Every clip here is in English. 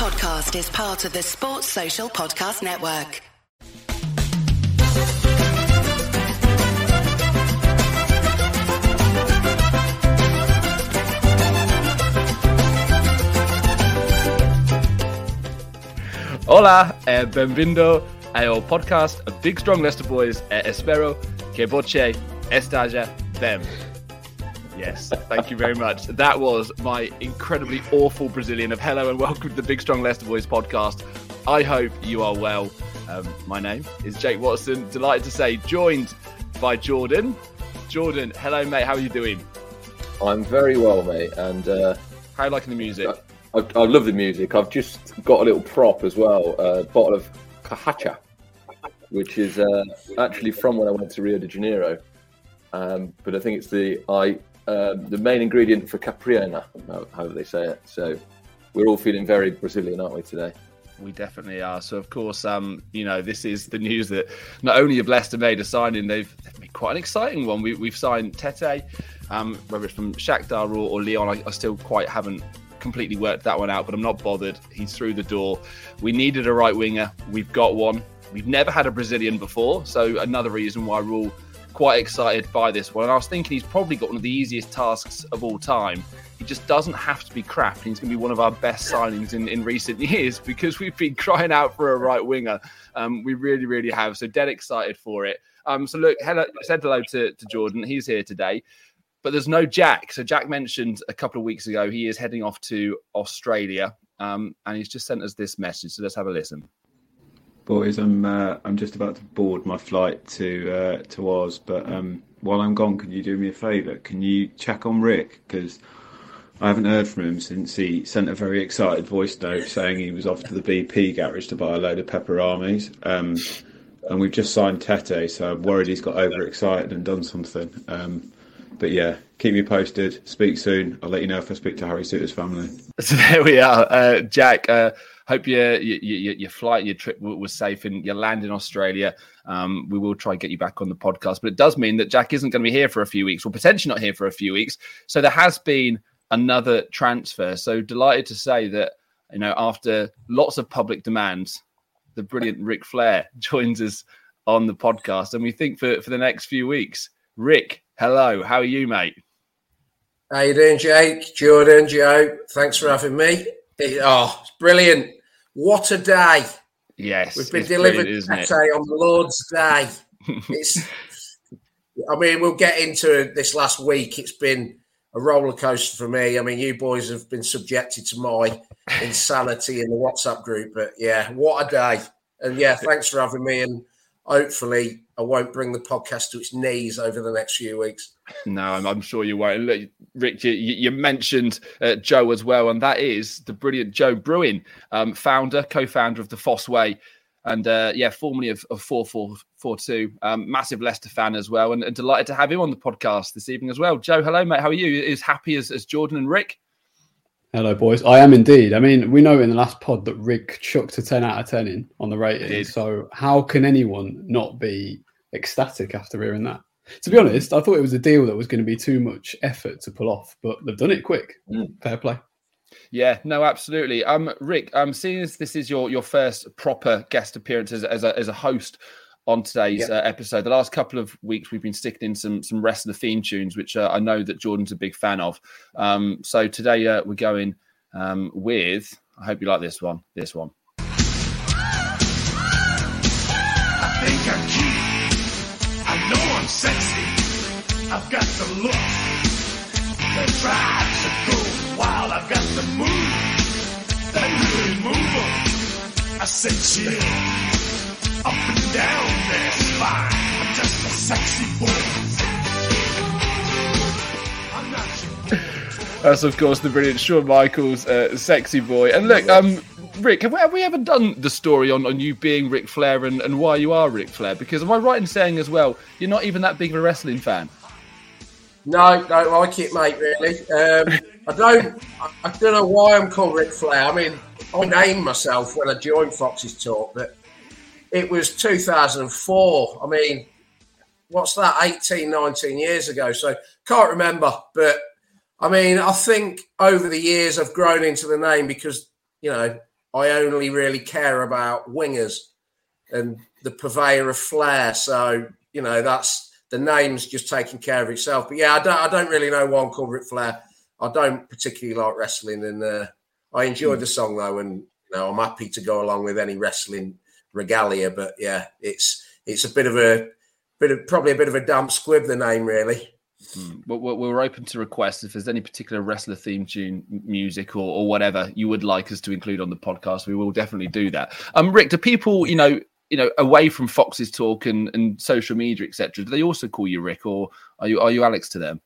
podcast is part of the Sports Social Podcast Network. Hola, e benvindo ao podcast of Big Strong Leicester Boys. E espero que voce estaja them. Yes, thank you very much. That was my incredibly awful Brazilian of hello and welcome to the Big Strong Leicester Boys podcast. I hope you are well. Um, my name is Jake Watson. Delighted to say, joined by Jordan. Jordan, hello, mate. How are you doing? I'm very well, mate, and uh, How are you liking the music? I, I love the music. I've just got a little prop as well, a bottle of Cachaça, which is uh, actually from when I went to Rio de Janeiro. Um, but I think it's the I um, the main ingredient for Capriana, however they say it. So we're all feeling very Brazilian, aren't we today? We definitely are. So, of course, um, you know, this is the news that not only have Leicester made a signing, they've, they've made quite an exciting one. We, we've signed Tete, um, whether it's from Shakhtar or, or Lyon, I, I still quite haven't completely worked that one out, but I'm not bothered. He's through the door. We needed a right winger. We've got one. We've never had a Brazilian before, so another reason why all quite excited by this one. And I was thinking he's probably got one of the easiest tasks of all time. He just doesn't have to be crap. and He's going to be one of our best signings in, in recent years because we've been crying out for a right winger. Um, we really, really have. So dead excited for it. Um, so look, hello, said hello to, to Jordan. He's here today, but there's no Jack. So Jack mentioned a couple of weeks ago he is heading off to Australia, um, and he's just sent us this message. So let's have a listen. Boys, I'm uh, I'm just about to board my flight to uh, to Oz, but um, while I'm gone, can you do me a favour? Can you check on Rick because I haven't heard from him since he sent a very excited voice note saying he was off to the BP garage to buy a load of pepperonis. Um, and we've just signed Tete, so I'm worried he's got overexcited and done something. Um, but yeah, keep me posted. Speak soon. I'll let you know if I speak to Harry Suter's family. So there we are, uh, Jack. Uh, hope your, your your flight, your trip was safe, and you land in Australia. Um, we will try and get you back on the podcast, but it does mean that Jack isn't going to be here for a few weeks, or potentially not here for a few weeks. So there has been another transfer. So delighted to say that you know after lots of public demands, the brilliant Ric Flair joins us on the podcast, and we think for for the next few weeks, Rick. Hello, how are you, mate? How you doing, Jake? Jordan, Joe? Thanks for having me. It- oh, it's brilliant! What a day! Yes, We've been delivered brilliant, isn't it? Saturday on the Lord's Day. It's. I mean, we'll get into this last week. It's been a roller coaster for me. I mean, you boys have been subjected to my insanity in the WhatsApp group, but yeah, what a day! And yeah, thanks for having me. And hopefully, I won't bring the podcast to its knees over the next few weeks. No, I'm, I'm sure you won't. Look, Rick, you, you you mentioned uh, Joe as well, and that is the brilliant Joe Brewin, um, founder, co-founder of the Fosse Way, and uh, yeah, formerly of, of FourFourTwo. Um, massive Leicester fan as well, and, and delighted to have him on the podcast this evening as well. Joe, hello, mate. How are you? As happy as, as Jordan and Rick? Hello, boys. I am indeed. I mean, we know in the last pod that Rick chucked a 10 out of 10 in on the rating. So, how can anyone not be ecstatic after hearing that? To be honest, I thought it was a deal that was going to be too much effort to pull off, but they've done it quick. Mm. Fair play. Yeah, no, absolutely. Um, Rick, um, seeing as this is your your first proper guest appearance as, as a as a host on today's uh, episode, the last couple of weeks we've been sticking in some some wrestler theme tunes, which uh, I know that Jordan's a big fan of. Um, so today uh, we're going um with. I hope you like this one. This one. think sexy. I've got the look. The drive to go wild. I've got the move. That really move 'em. I said chill. Up and down their spine. I'm just a sexy boy. I'm not your That's of course the brilliant Shawn Michaels, uh, sexy boy. And look, um, Rick, have we, have we ever done the story on, on you being Ric Flair and, and why you are Ric Flair? Because am I right in saying as well, you're not even that big of a wrestling fan? No, don't like it, mate. Really, um, I don't. I, don't know why I'm called Ric Flair. I mean, I named myself when I joined Foxes Talk, but it was 2004. I mean, what's that? 18, 19 years ago. So can't remember. But I mean, I think over the years I've grown into the name because you know I only really care about wingers and the purveyor of flair. So you know that's the name's just taking care of itself. But yeah, I don't I don't really know one called Ric Flair. I don't particularly like wrestling, and uh, I enjoy the song though, and you know I'm happy to go along with any wrestling regalia. But yeah, it's it's a bit of a bit of probably a bit of a damp squib the name really. Mm. But we're open to requests if there's any particular wrestler theme tune, music, or, or whatever you would like us to include on the podcast. We will definitely do that. Um, Rick, do people, you know, you know, away from Foxes talk and, and social media, etc., do they also call you Rick, or are you are you Alex to them?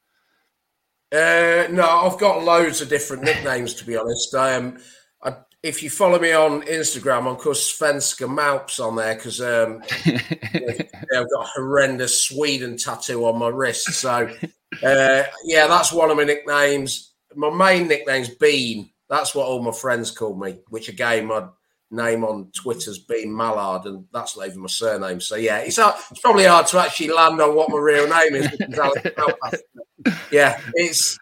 Uh, no, I've got loads of different nicknames to be honest. Um, I, if you follow me on Instagram, of course, Svenska Malps on there because um, I've got a horrendous Sweden tattoo on my wrist. So, uh, yeah, that's one of my nicknames. My main nickname's Bean. That's what all my friends call me, which again, my name on Twitter's Bean Mallard, and that's not even my surname. So, yeah, it's, hard, it's probably hard to actually land on what my real name is. Yeah, it's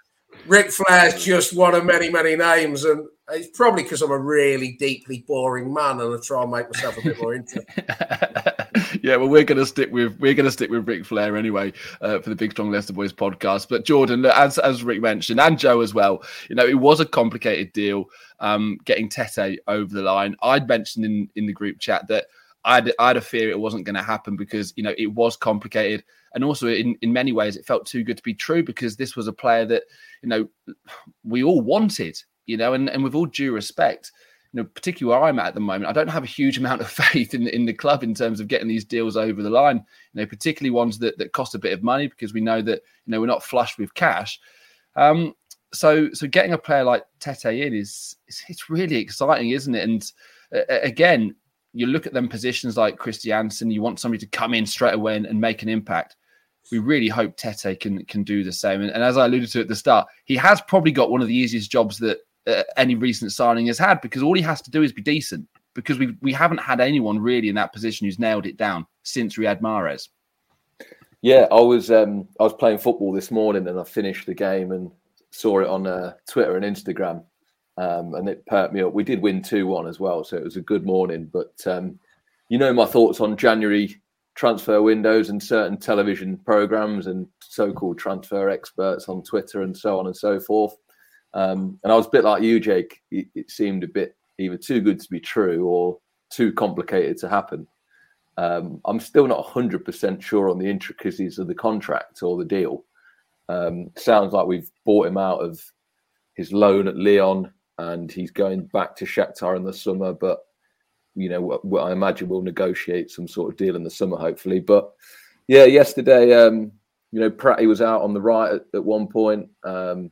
Ric Flair's just one of many, many names. And it's probably because I'm a really deeply boring man and I try and make myself a bit more interesting. yeah, well, we're gonna stick with we're gonna stick with Ric Flair anyway uh, for the Big Strong Leicester Boys podcast. But Jordan, as as Rick mentioned, and Joe as well, you know, it was a complicated deal um, getting Tete over the line. I'd mentioned in in the group chat that I'd I had a fear it wasn't going to happen because you know it was complicated, and also in in many ways it felt too good to be true because this was a player that you know we all wanted, you know, and and with all due respect you know, particularly where I'm at at the moment, I don't have a huge amount of faith in in the club in terms of getting these deals over the line. You know, particularly ones that that cost a bit of money because we know that you know we're not flush with cash. Um, so so getting a player like Tete in is it's, it's really exciting, isn't it? And uh, again, you look at them positions like Christy Kristiansen, you want somebody to come in straight away and, and make an impact. We really hope Tete can can do the same. And, and as I alluded to at the start, he has probably got one of the easiest jobs that uh, any recent signing has had because all he has to do is be decent. Because we we haven't had anyone really in that position who's nailed it down since Riyad Mahrez. Yeah, I was um, I was playing football this morning and I finished the game and saw it on uh, Twitter and Instagram, um, and it perked me up. We did win two one as well, so it was a good morning. But um, you know my thoughts on January transfer windows and certain television programs and so-called transfer experts on Twitter and so on and so forth. Um, and I was a bit like you, Jake. It, it, seemed a bit either too good to be true or too complicated to happen. Um, I'm still not 100% sure on the intricacies of the contract or the deal. Um, sounds like we've bought him out of his loan at Lyon and he's going back to Shakhtar in the summer. But, you know, what, I imagine we'll negotiate some sort of deal in the summer, hopefully. But yeah, yesterday, um, you know, Pratty was out on the right at, at one point. Um,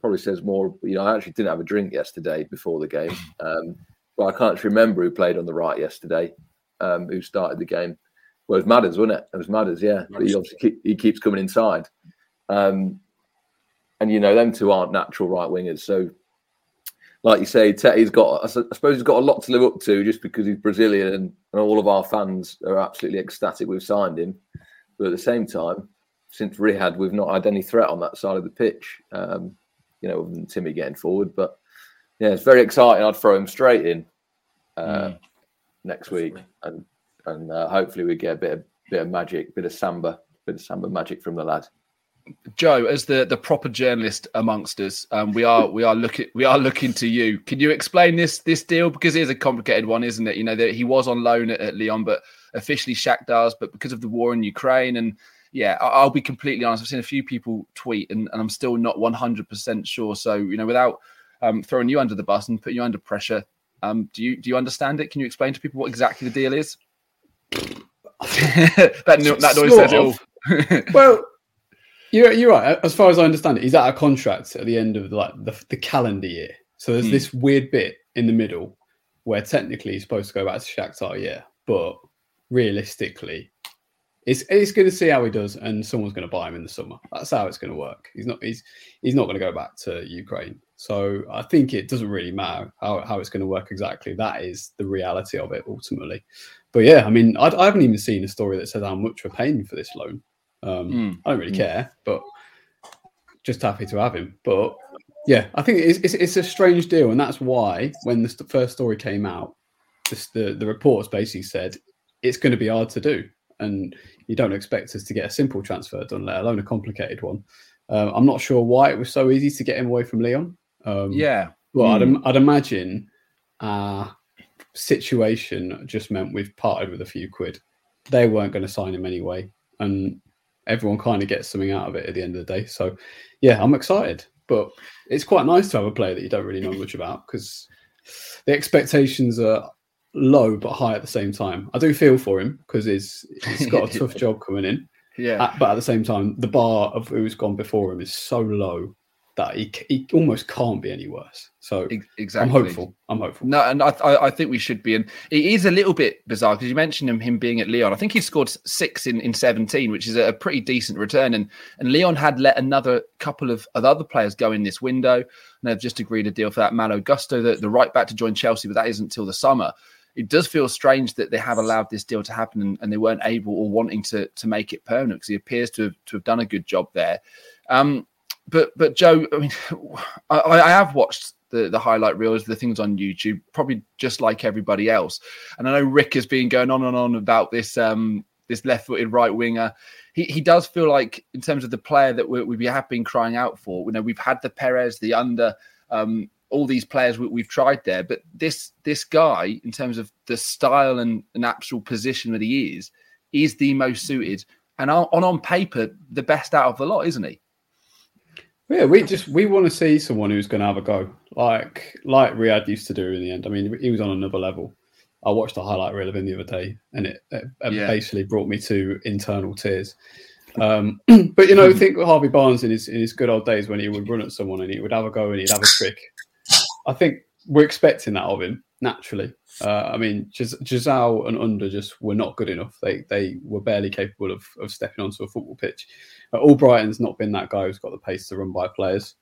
probably says more. You know, I actually didn't have a drink yesterday before the game, um, but I can't remember who played on the right yesterday, um, who started the game. Well, it was Madders, wasn't it? It was Madders, yeah. But he obviously keep, he keeps coming inside, um, and you know them two aren't natural right wingers. So, like you say, Tete's got. I suppose he's got a lot to live up to just because he's Brazilian, and, and all of our fans are absolutely ecstatic we've signed him. But at the same time, since Riyad, we've not had any threat on that side of the pitch. Um, you know, than Timmy getting forward. But yeah, it's very exciting. I'd throw him straight in uh, mm. next week, and and uh, hopefully we get a bit of bit of magic, bit of samba, bit of samba magic from the lad. Joe, as the, the proper journalist amongst us, um, we are we are looking we are looking to you. Can you explain this this deal because it is a complicated one, isn't it? You know that he was on loan at, at Lyon, but officially Shakhtar's, but because of the war in Ukraine and yeah, I'll be completely honest. I've seen a few people tweet, and, and I'm still not 100% sure. So, you know, without um, throwing you under the bus and putting you under pressure, um, do you do you understand it? Can you explain to people what exactly the deal is? that, that noise says it all. well, you're, you're right. As far as I understand it, he's out of contract at the end of like the, the calendar year. So there's hmm. this weird bit in the middle where technically he's supposed to go back to Shakhtar, yeah, but realistically, it's it's going to see how he does, and someone's going to buy him in the summer. That's how it's going to work. He's not he's he's not going to go back to Ukraine. So I think it doesn't really matter how, how it's going to work exactly. That is the reality of it ultimately. But yeah, I mean, I, I haven't even seen a story that says how much we're paying for this loan. Um, mm. I don't really mm. care, but just happy to have him. But Yeah, I think it's, it's, it's a strange deal, and that's why when the st- first story came out, this, the the reports basically said it's going to be hard to do, and you don't expect us to get a simple transfer done, let alone a complicated one. Um, I'm not sure why it was so easy to get him away from Lyon. Um, Yeah. well, I'd, Hmm. im- I'd imagine our situation just meant we've parted with a few quid. They weren't going to sign him anyway, and everyone kind of gets something out of it at the end of the day. So, yeah, I'm excited, but it's quite nice to have a player that you don't really know much about because the expectations are low but high at the same time. I do feel for him because he's he's got a tough job coming in. Yeah. Uh, but at the same time, the bar of who's gone before him is so low that he, he almost can't be any worse. So exactly, I'm hopeful. I'm hopeful. No, and I, I, think we should be. And it is a little bit bizarre because you mentioned him, him being at Lyon. I think he scored six in, in 17, which is a pretty decent return. And and Lyon had let another couple of, of other players go in this window. And they've just agreed a deal for that. Malo Gusto, the, the right back to join Chelsea, but that isn't till the summer. It does feel strange that they have allowed this deal to happen and, and they weren't able or wanting to to make it permanent because he appears to have, to have done a good job there. Um, but but Joe, I mean, I, I have watched the, the highlight reels, the things on YouTube, probably just like everybody else. And I know Rick has been going on and on about this um, this left-footed right winger. He he does feel like in terms of the player that we, we have been crying out for. You know, we've had the Perez, the under, um, all these players we, we've tried there, but this this guy, in terms of the style and an actual position that he is, is the most suited. And on on paper, the best out of the lot, isn't he? Yeah, we just we want to see someone who's going to have a go, like like Riyad used to do in the end. I mean, he was on another level. I watched a highlight reel of him the other day, and it, it, Yeah. basically brought me to internal tears. Um, but you know, think of Harvey Barnes in his in his good old days when he would run at someone and he would have a go and he'd have a trick. I think we're expecting that of him naturally. Uh, I mean, Gis- Giselle and Under just were not good enough. They they were barely capable of, of stepping onto a football pitch. Uh, Albrighton's not been that guy who's got the pace to run by players.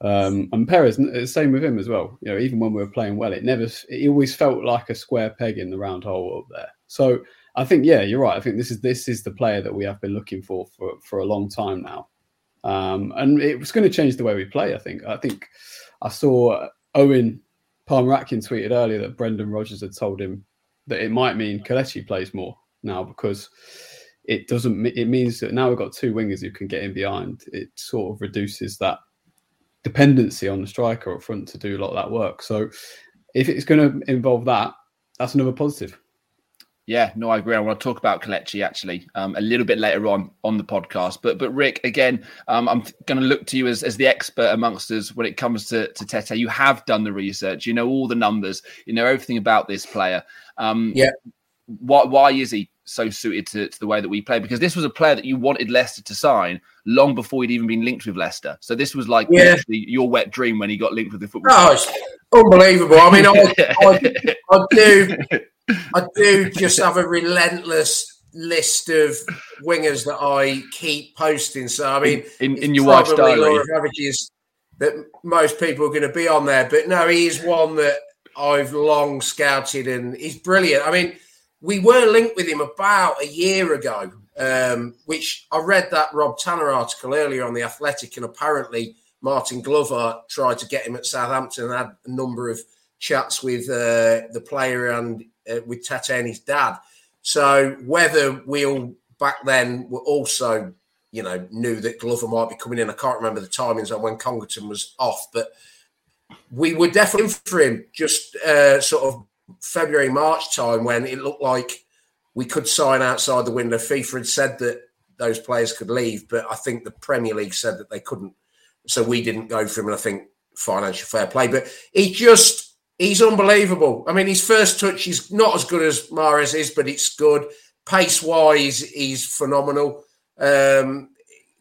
Um, and Perez, same with him as well. You know, even when we were playing well, it never, it always felt like a square peg in the round hole up there. So I think, yeah, you're right. I think this is this is the player that we have been looking for for, for a long time now, um, and it was going to change the way we play. I think. I think I saw Owen Palmer Atkins tweeted earlier that Brendan Rodgers had told him that it might mean Kelechi plays more now because it doesn't. It means that now we've got two wingers who can get in behind. It sort of reduces that dependency on the striker up front to do a lot of that work. So if it's going to involve that, that's another positive. Yeah, no, I agree. I want to talk about Kelechi actually um, a little bit later on on the podcast. But but Rick, again, um, I'm going to look to you as, as the expert amongst us when it comes to, to Tete. You have done the research. You know all the numbers. You know everything about this player. Um, Yeah. Why why is he so suited to, to the way that we play? Because this was a player that you wanted Leicester to sign long before he'd even been linked with Leicester. So this was like Yeah. your wet dream when he got linked with the football. Oh, unbelievable. I mean, I, I, I do, I do just have a relentless list of wingers that I keep posting. So I mean, in, it's in your wife's diary. averages that most people are going to be on there. But no, he is one that I've long scouted, and he's brilliant. I mean, we were linked with him about a year ago, um, which I read that Rob Tanner article earlier on the Athletic, and apparently Martyn Glover tried to get him at Southampton and had a number of chats with uh, the player and uh, with Tete and his dad. So whether we all back then were also, you know, knew that Glover might be coming in. I can't remember the timings on when Congerton was off, but we were definitely in for him just uh, sort of February, March time when it looked like we could sign outside the window. FIFA had said that those players could leave, but I think the Premier League said that they couldn't. So we didn't go for him, and I think financial fair play. But he just, he's unbelievable. I mean, his first touch is not as good as Mahrez is, but it's good. Pace wise, he's phenomenal. Um,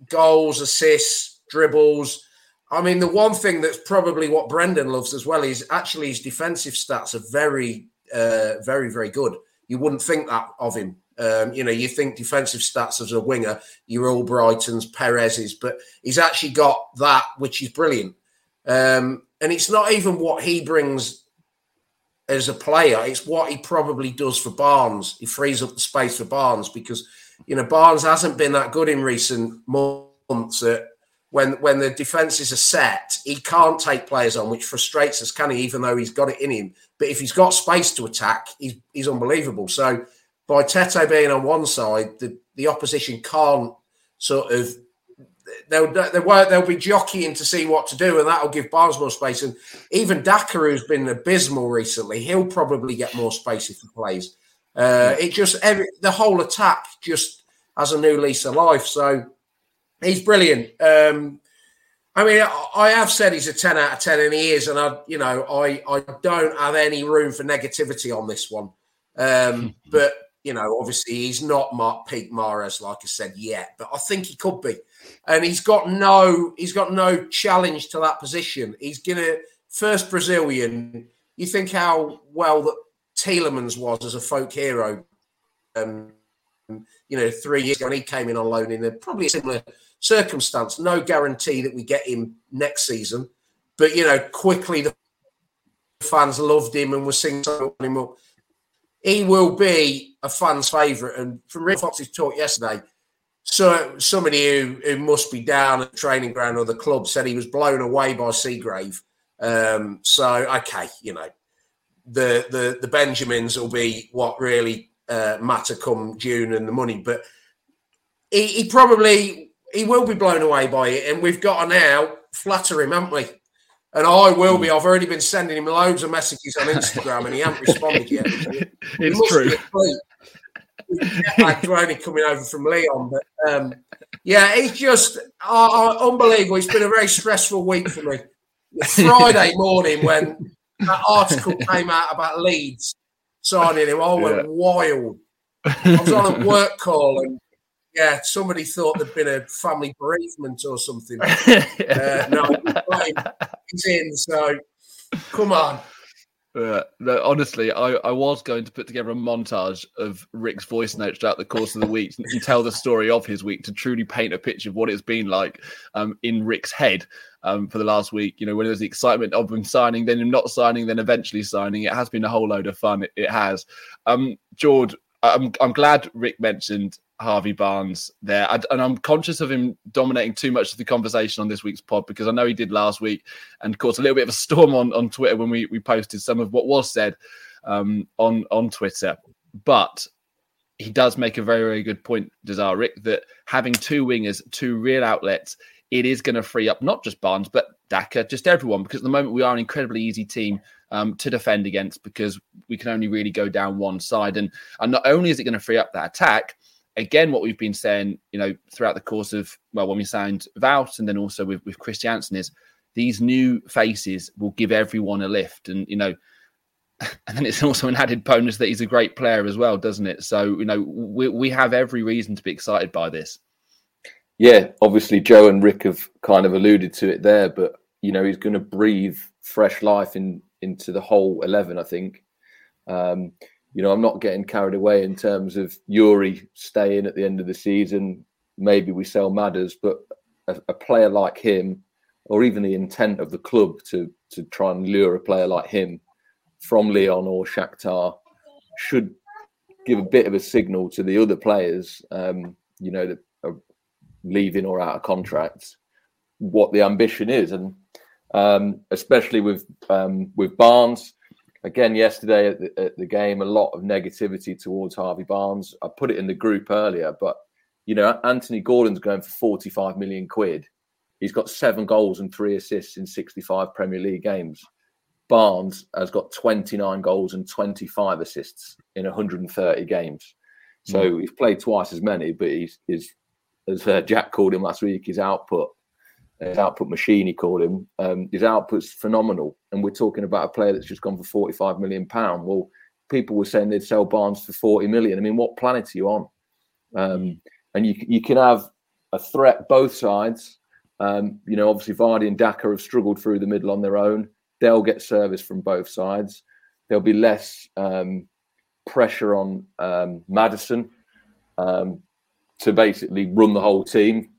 goals, assists, dribbles. I mean, the one thing that's probably what Brendan loves as well is actually his defensive stats are very, uh, very, very good. You wouldn't think that of him. Um, you know, you think defensive stats as a winger, you're Albrighton's, Perez's, but he's actually got that, which is brilliant. Um, and it's not even what he brings as a player, it's what he probably does for Barnes. He frees up the space for Barnes because, you know, Barnes hasn't been that good in recent months at when when the defenses are set, he can't take players on, which frustrates us, can he? Even though he's got it in him, but if he's got space to attack, he's he's unbelievable. So by Tete being on one side, the, the opposition can't sort of they'll they'll, they'll be jockeying to see what to do, and that'll give Barnes more space. And even Daka, who's been abysmal recently, he'll probably get more space if he plays. Uh, it just every the whole attack just has a new lease of life. So he's brilliant. Um, I mean, I have said he's a ten out of ten, and he is. And I, you know, I I don't have any room for negativity on this one. Um, but you know, obviously he's not Mark peak Mahrez, like I said yet, but I think he could be. And he's got no, he's got no challenge to that position. He's gonna first Brazilian. You think how well that Tielemans was as a folk hero, um, you know, three years ago, and he came in on loan in a probably similar circumstance. No guarantee that we get him next season, but you know, quickly the fans loved him and were singing him up. He will be a fan's favourite, and from Rick Fox's talk yesterday, so somebody who, who must be down at the training ground or the club said he was blown away by Seagrave. Um, so okay, you know, the the the Benjamins will be what really uh, matter come June and the money, but he, he probably he will be blown away by it, and we've got to now flatter him, haven't we? And I will be. I've already been sending him loads of messages on Instagram, and he hasn't responded yet. it's true. Like only coming over from Lyon, but um, yeah, it's just uh, unbelievable. It's been a very stressful week for me. Friday morning when that article came out about Leeds signing him, I went yeah. wild. I was on a work call and yeah, somebody thought there'd been a family bereavement or something. uh, no, he's in. So come on. Uh, no, honestly, I, I was going to put together a montage of Rick's voice notes throughout the course of the week and tell the story of his week to truly paint a picture of what it's been like um, in Rick's head um, for the last week. You know, when there's the excitement of him signing, then him not signing, then eventually signing. It has been a whole load of fun. It, it has. Um, George, I'm, I'm glad Rick mentioned Harvey Barnes there. I, and I'm conscious of him dominating too much of the conversation on this week's pod because I know he did last week and caused a little bit of a storm on, on Twitter when we, we posted some of what was said um, on, on Twitter. But he does make a very, very good point, Desire Rick, that having two wingers, two real outlets, it is going to free up not just Barnes, but Daka, just everyone, because at the moment we are an incredibly easy team um, to defend against because we can only really go down one side. And, and not only is it going to free up that attack, again, what we've been saying, you know, throughout the course of well, when we signed Wout and then also with with Kristiansen is these new faces will give everyone a lift, and you know. And then it's also an added bonus that he's a great player as well, doesn't it? So, you know, we, we have every reason to be excited by this. Yeah, obviously, Joe and Rick have kind of alluded to it there, but, you know, he's going to breathe fresh life in into the whole 11, I think. Um, you know, I'm not getting carried away in terms of Youri staying at the end of the season. Maybe we sell Madders, but a, a, player like him, or even the intent of the club to to try and lure a player like him from Lyon or Shakhtar, should give a bit of a signal to the other players, um, you know, that are leaving or out of contracts, what the ambition is, and um, especially with um, with Barnes again yesterday at the, at the, game a lot of negativity towards harvey barnes. I put it in the group earlier but you know anthony gordon's going for 45 million quid. He's got seven goals and three assists in 65 premier league games. Barnes has got 29 goals and 25 assists in 130 games. So mm. he's played twice as many but he's, he's as uh, jack called him last week his output his output machine, he called him. Um, his output's phenomenal, and we're talking about a player that's just gone for forty-five million pound. Well, people were saying they'd sell Barnes for forty million. I mean, what planet are you on? Um, and you you can have a threat both sides. Um, you know, obviously Vardy and Daka have struggled through the middle on their own. They'll get service from both sides. There'll be less um, pressure on um, Maddison um, to basically run the whole team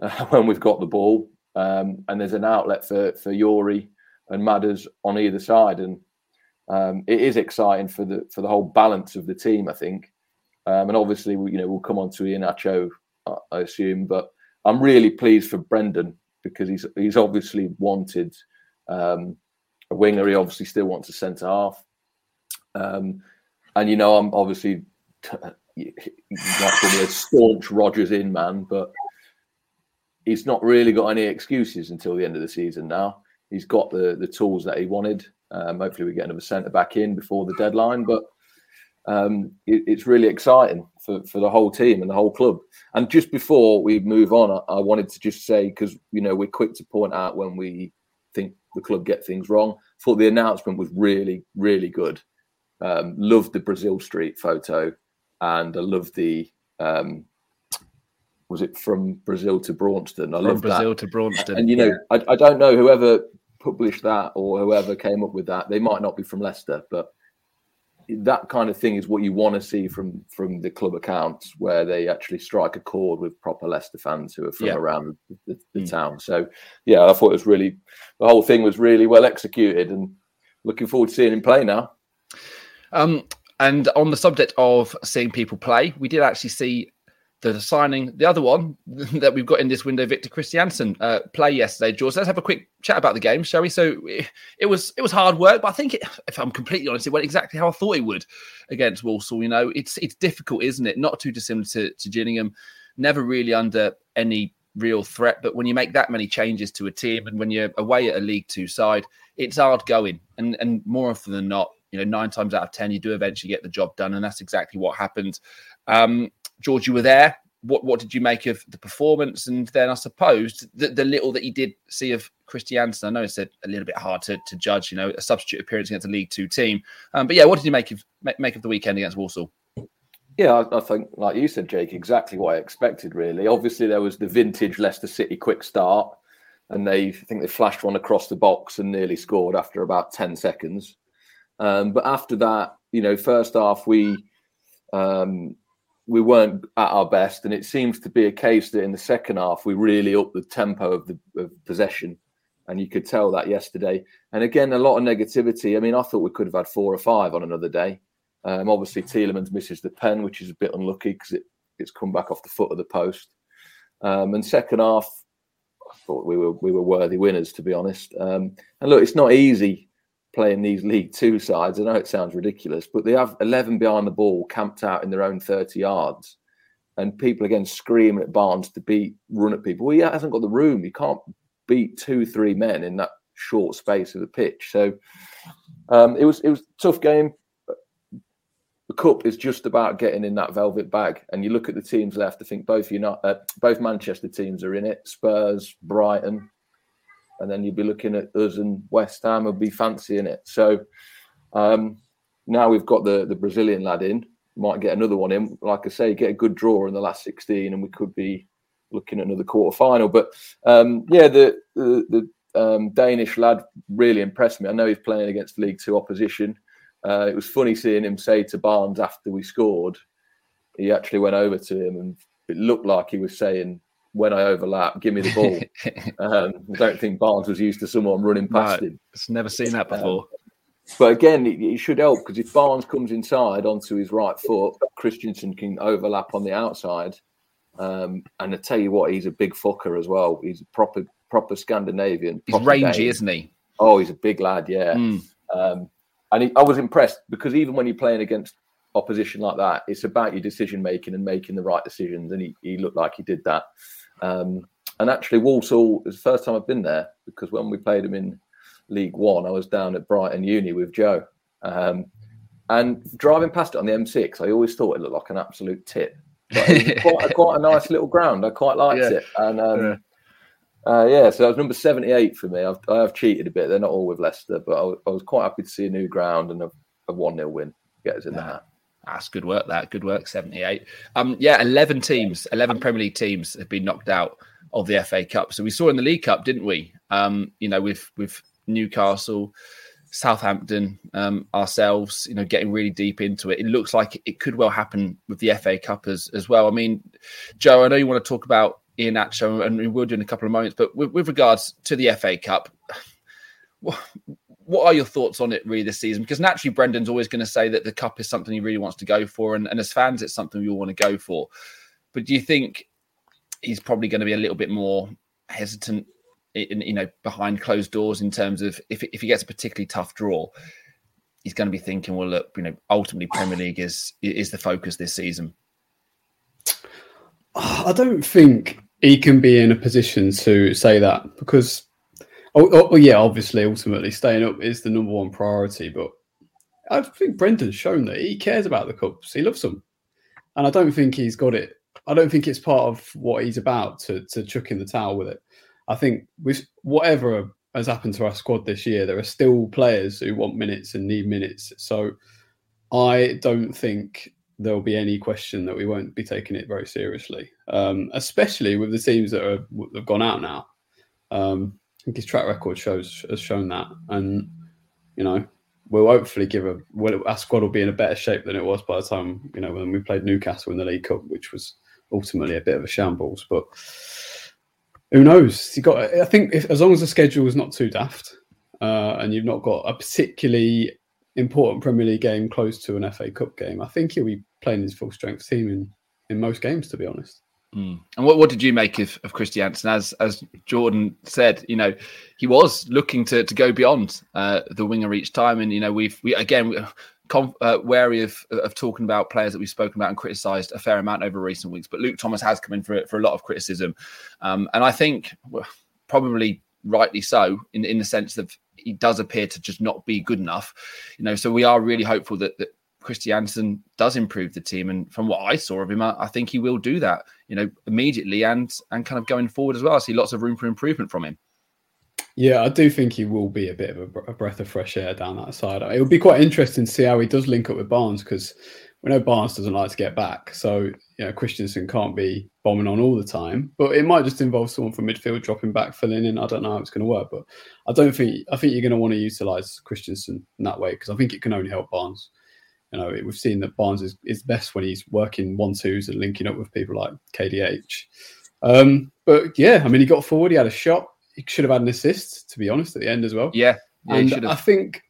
uh, when we've got the ball um, and there's an outlet for for Youri and Madders on either side, and um, it is exciting for the for the whole balance of the team. I think, um, and obviously, we, you know, we'll come on to Iheanacho, I assume, but I'm really pleased for Brendan because he's he's obviously wanted um, a winger. He obviously still wants a centre half. Um, and you know, I'm obviously call me a staunch Rodgers in man, but he's not really got any excuses until the end of the season now. He's got the the tools that he wanted. Um, hopefully, we get another centre back in before the deadline, but um, it, it's really exciting for, for the whole team and the whole club. And just before we move on, I, I wanted to just say because you know we're quick to point out when we think the club get things wrong. Thought the announcement was really, really good. Um, loved the Brazil Street photo, and I love the um, was it from Brazil to Braunstone? I From love Brazil that. to Braunstone. And you know, I, I don't know whoever published that or whoever came up with that. They might not be from Leicester, but that kind of thing is what you want to see from from the club accounts, where they actually strike a chord with proper Leicester fans who are from Yeah. around the, the, the Mm. town. So, yeah, I thought it was really the whole thing was really well executed, and looking forward to seeing him play now. Um, and on the subject of seeing people play, we did actually see the signing, the other one that we've got in this window, Victor Kristiansen, uh, play yesterday. George, let's have a quick chat about the game, shall we? So it, it was it was hard work, but I think, it, if I'm completely honest, it went exactly how I thought it would against Walsall. You know, it's it's difficult, isn't it? Not too dissimilar to, to Gillingham, never really under any real threat. But when you make that many changes to a team, and when you're away at a League Two side, it's hard going, and and more often than not, you know, nine times out of ten, you do eventually get the job done, and that's exactly what happened. Um, George, you were there. What what did you make of the performance? And then I suppose the, the little that you did see of Kristiansen, I know it's a, a little bit hard to, to judge, you know, a substitute appearance against a League Two team. Um, but yeah, what did you make of make, make of the weekend against Walsall? Yeah, I, I think, like you said, Jake, exactly what I expected. Really, obviously there was the vintage Leicester City quick start, and they I think they flashed one across the box and nearly scored after about ten seconds. Um, but after that, you know, first half we um, we weren't at our best, and it seems to be a case that in the second half we really upped the tempo of the of possession, and you could tell that yesterday. And again, a lot of negativity. I mean, I thought we could have had four or five on another day. Um, obviously, Tielemans misses the pen, which is a bit unlucky because it, it's come back off the foot of the post. Um, and second half, I thought we were we were worthy winners, to be honest. Um, and look, it's not easy playing these League Two sides. I know it sounds ridiculous, but they have eleven behind the ball, camped out in their own thirty yards, and people again screaming at Barnes to beat, run at people. Well, he hasn't got the room. You can't beat two, three men in that short space of the pitch. So um, it was it was tough game the cup is just about getting in that velvet bag. And you look at the teams left. I think both United, uh, both Manchester teams are in it. Spurs, Brighton, and then you'd be looking at us and West Ham would be fancying it. So um, now we've got the the Brazilian lad in. Might get another one in. Like I say, get a good draw in the last sixteen, and we could be looking at another quarter final. But um, yeah, the the, the um, Danish lad really impressed me. I know he's playing against League Two opposition. Uh, it was funny seeing him say to Barnes after we scored, he actually went over to him and it looked like he was saying, when I overlap, give me the ball. um, I don't think Barnes was used to someone running past No. him. It's never seen that before. But again, it, it should help because if Barnes comes inside onto his right foot, Kristiansen can overlap on the outside. Um, and I tell you what, he's a big fucker as well. He's a proper, proper Scandinavian. He's proper rangy, Dane. isn't he? Oh, he's a big lad, yeah. Mm. Um, and he, I was impressed because even when you're playing against opposition like that, it's about your decision making and making the right decisions. And he, he looked like he did that. Um, and actually, Walsall is the first time I've been there because when we played them in League One, I was down at Brighton Uni with Joe. Um, and driving past it on the M6, I always thought it looked like an absolute tip. But quite, a, quite a nice little ground. I quite liked Yeah. it. And um, Yeah. uh, yeah, so that was number 78 for me. I've, I have cheated a bit. They're not all with Leicester, but I, was- I was quite happy to see a new ground and a, a 1 0 win get us in the hat. That's good work. That good work. Seventy-eight. Um, yeah, eleven teams, eleven Premier League teams have been knocked out of the FA Cup. So we saw in the League Cup, didn't we? Um, you know, with with Newcastle, Southampton, um, ourselves, you know, getting really deep into it. It looks like it could well happen with the FA Cup as as well. I mean, Joe, I know you want to talk about Iheanacho, and we will do in a couple of moments. But with, with regards to the FA Cup, what, what are your thoughts on it really this season? Because naturally, Brendan's always going to say that the cup is something he really wants to go for, and, and as fans, it's something we all want to go for. But do you think he's probably going to be a little bit more hesitant in, you know, behind closed doors in terms of if if he gets a particularly tough draw, he's going to be thinking, well, look, you know, ultimately Premier League is is the focus this season. I don't think he can be in a position to say that because, oh, oh, oh, yeah, obviously, ultimately staying up is the number one priority. But I think Brendan's shown that he cares about the cups. He loves them, and I don't think he's got it. I don't think it's part of what he's about to to chuck in the towel with it. I think with whatever has happened to our squad this year, there are still players who want minutes and need minutes. So I don't think there'll be any question that we won't be taking it very seriously, um, especially with the teams that are, have gone out now. Um, I think his track record shows has shown that, and you know we'll hopefully give a well, our squad will be in a better shape than it was by the time you know when we played Newcastle in the League Cup, which was ultimately a bit of a shambles. But who knows? You got. I think if, as long as the schedule is not too daft, uh, and you've not got a particularly important Premier League game close to an FA Cup game, I think he'll be playing his full strength team in, in most games, to be honest. Mm. And what, what did you make of, of Kristiansen? As as Jordan said, you know, he was looking to, to go beyond uh, the winger each time, and you know, we've we again uh, wary of of talking about players that we've spoken about and criticised a fair amount over recent weeks. But Luke Thomas has come in for for a lot of criticism, um, and I think well, probably rightly so in in the sense that he does appear to just not be good enough. You know, so we are really hopeful that, that Kristiansen does improve the team. And from what I saw of him, I, I, think he will do that, you know, immediately and and kind of going forward as well. I see lots of room for improvement from him. Yeah, I do think he will be a bit of a, a breath of fresh air down that side. It would be quite interesting to see how he does link up with Barnes because we know Barnes doesn't like to get back. So, you know, Kristiansen can't be bombing on all the time, but it might just involve someone from midfield dropping back, filling in. I don't know how it's going to work, but I don't think, I think you're going to want to utilize Kristiansen in that way because I think it can only help Barnes. You know, we've seen that Barnes is, is best when he's working one twos and linking up with people like KDH. Um, but yeah, I mean, he got forward, he had a shot, he should have had an assist, to be honest, at the end as well. Yeah. yeah and I think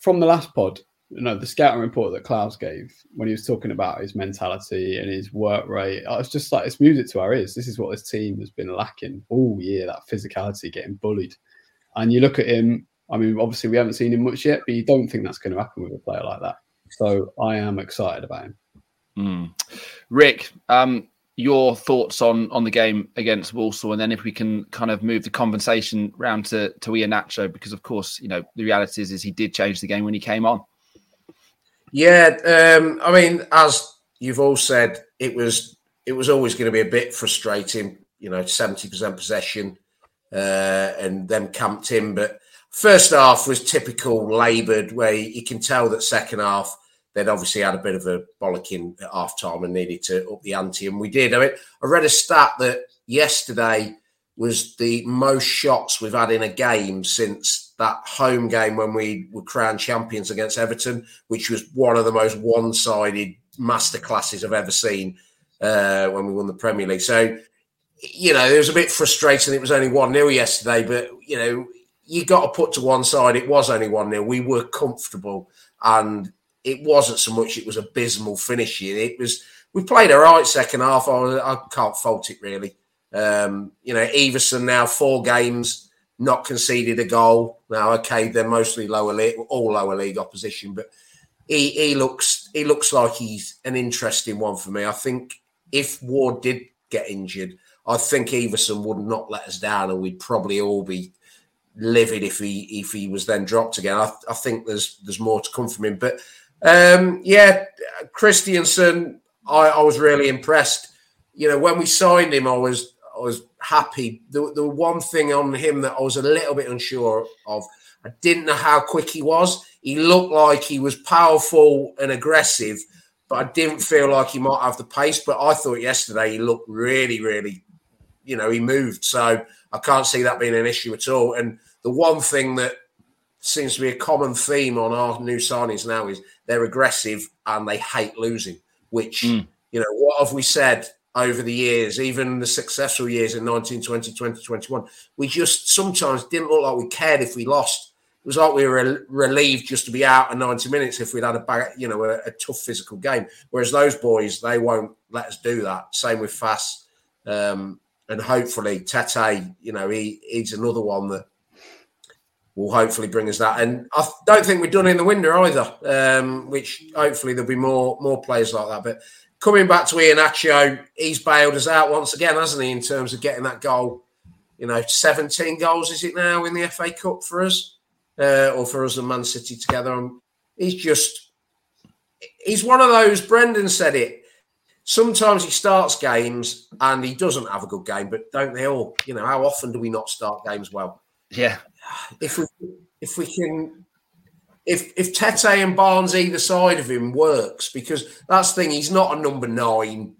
from the last pod, you know, the scouting report that Klaus gave when he was talking about his mentality and his work rate, I was just like, it's music to our ears. This is what this team has been lacking all year that physicality, getting bullied. And you look at him, I mean, obviously we haven't seen him much yet, but you don't think that's going to happen with a player like that. So I am excited about him. Mm. Rick, um, your thoughts on on the game against Walsall, and then if we can kind of move the conversation round to to Iheanacho, because of course, you know, the reality is, is he did change the game when he came on. Yeah, um, I mean, as you've all said, it was it was always going to be a bit frustrating. You know, seventy percent possession uh, and then camped in, but first half was typical laboured, where you can tell that second half they'd obviously had a bit of a bollocking at half time and needed to up the ante, and we did. I mean, I read a stat that yesterday was the most shots we've had in a game since that home game when we were crowned champions against Everton, which was one of the most one-sided masterclasses I've ever seen uh, when we won the Premier League. So, you know, it was a bit frustrating. It was only one 0 yesterday, but you know, you got to put to one side. It was only one 0 We were comfortable, and it wasn't so much. It was abysmal finishing. It was. We played all right second half. I, I can't fault it really. Um, you know, Iversen now four games, not conceded a goal. Now, okay, they're mostly lower league, all lower league opposition, but he, he looks he looks like he's an interesting one for me. I think if Ward did get injured, I think Iversen would not let us down, and we'd probably all be livid if he if he was then dropped again. I, I think there's there's more to come from him, but um, yeah, Kristiansen, I, I was really impressed. You know, when we signed him, I was I was happy. The, the one thing on him that I was a little bit unsure of, I didn't know how quick he was. He looked like he was powerful and aggressive, but I didn't feel like he might have the pace. But I thought yesterday he looked really, really, you know, he moved. So I can't see that being an issue at all. And the one thing that seems to be a common theme on our new signings now is they're aggressive and they hate losing, which, mm. you know, what have we said over the years, even the successful years in 1920, 2021, we just sometimes didn't look like we cared if we lost. It was like we were relieved just to be out in 90 minutes if we'd had a bag, you know, a, a, tough physical game. Whereas those boys, they won't let us do that. Same with Faes um, and hopefully Tete, you know, he he's another one that will hopefully bring us that. And I don't think we're done in the window either, um, which hopefully there'll be more more players like that. But coming back to Iheanacho, he's bailed us out once again, hasn't he, in terms of getting that goal? You know, 17 goals is it now in the FA Cup for us, uh, or for us and Man City together? And he's just, he's one of those, Brendan said it, sometimes he starts games and he doesn't have a good game, but don't they all? You know, how often do we not start games well? Yeah. If we if we can if if Tete and Barnes either side of him works, because that's the thing, he's not a number nine.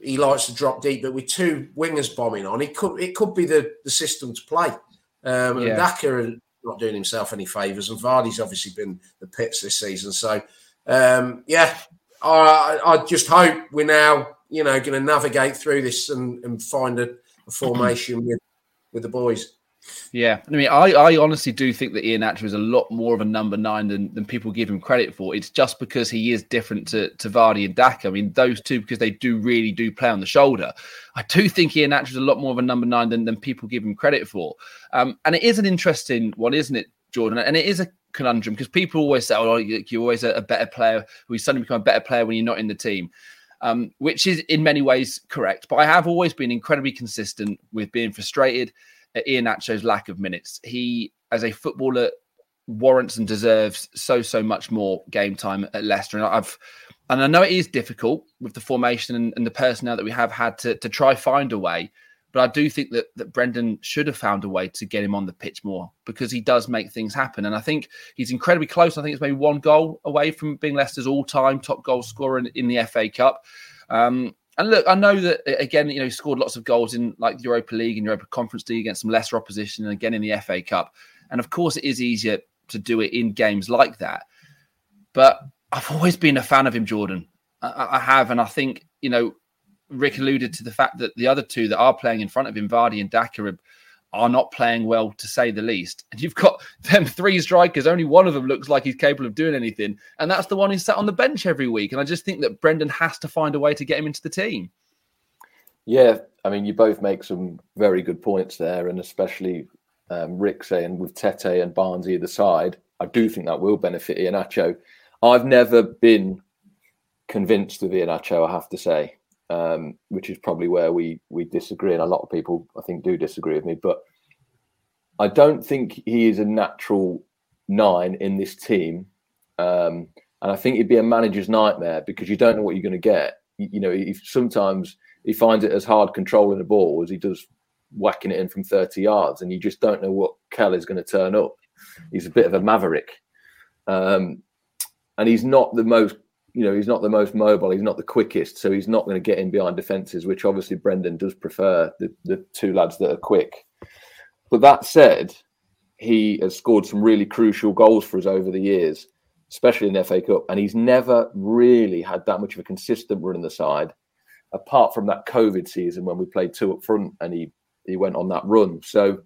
He likes to drop deep, but with two wingers bombing on, it could it could be the, the system to play. Um, and Daka not doing himself any favours, and Vardy's obviously been the pits this season. So um, yeah, I, I just hope we're now you know going to navigate through this and, and find a, a formation with with the boys. Yeah, I mean, I, I honestly do think that Iheanacho is a lot more of a number nine than, than people give him credit for. It's just because he is different to, to Vardy and Daka. I mean, those two, because they do really do play on the shoulder. I do think Iheanacho is a lot more of a number nine than, than people give him credit for. Um, and it is an interesting one, isn't it, Jordan? And it is a conundrum because people always say, oh, you- you're always a, a better player. We suddenly become a better player when you're not in the team. Um, which is in many ways correct. But I have always been incredibly consistent with being frustrated at Iheanacho's lack of minutes. He, as a footballer, warrants and deserves so so much more game time at Leicester. And I've and I know it is difficult with the formation and, and the personnel that we have had to to try find a way. But I do think that that Brendan should have found a way to get him on the pitch more because he does make things happen. And I think he's incredibly close. I think it's maybe one goal away from being Leicester's all-time top goal scorer in, in the FA Cup. Um, and look, I know that again, you know, he scored lots of goals in like the Europa League and Europa Conference League against some lesser opposition, and again in the FA Cup. And of course, it is easier to do it in games like that. But I've always been a fan of him, Jordan. I, I have, and I think you know, Rick alluded to the fact that the other two that are playing in front of him, Vardy and Daka, are, not playing well to say the least. And you've got them three strikers. Only one of them looks like he's capable of doing anything, and that's the one who's sat on the bench every week. And I just think that Brendan has to find a way to get him into the team. Yeah, I mean, you both make some very good points there, and especially um, Rick saying with Tete and Barnes either side, I do think that will benefit Iheanacho. I've never been convinced of Iheanacho, I have to say, um, which is probably where we we disagree, and a lot of people I think do disagree with me. But I don't think he is a natural nine in this team, um, and I think it'd be a manager's nightmare because you don't know what you're going to get. You, you know, if sometimes he finds it as hard controlling the ball as he does whacking it in from 30 yards, and you just don't know what Kell is going to turn up. He's a bit of a maverick, um, and he's not the most, you know, he's not the most mobile. He's not the quickest, so he's not going to get in behind defenses, which obviously Brendan does prefer the, the two lads that are quick. But that said, he has scored some really crucial goals for us over the years, especially in the FA Cup, and he's never really had that much of a consistent run in the side apart from that COVID season when we played two up front and he he went on that run. So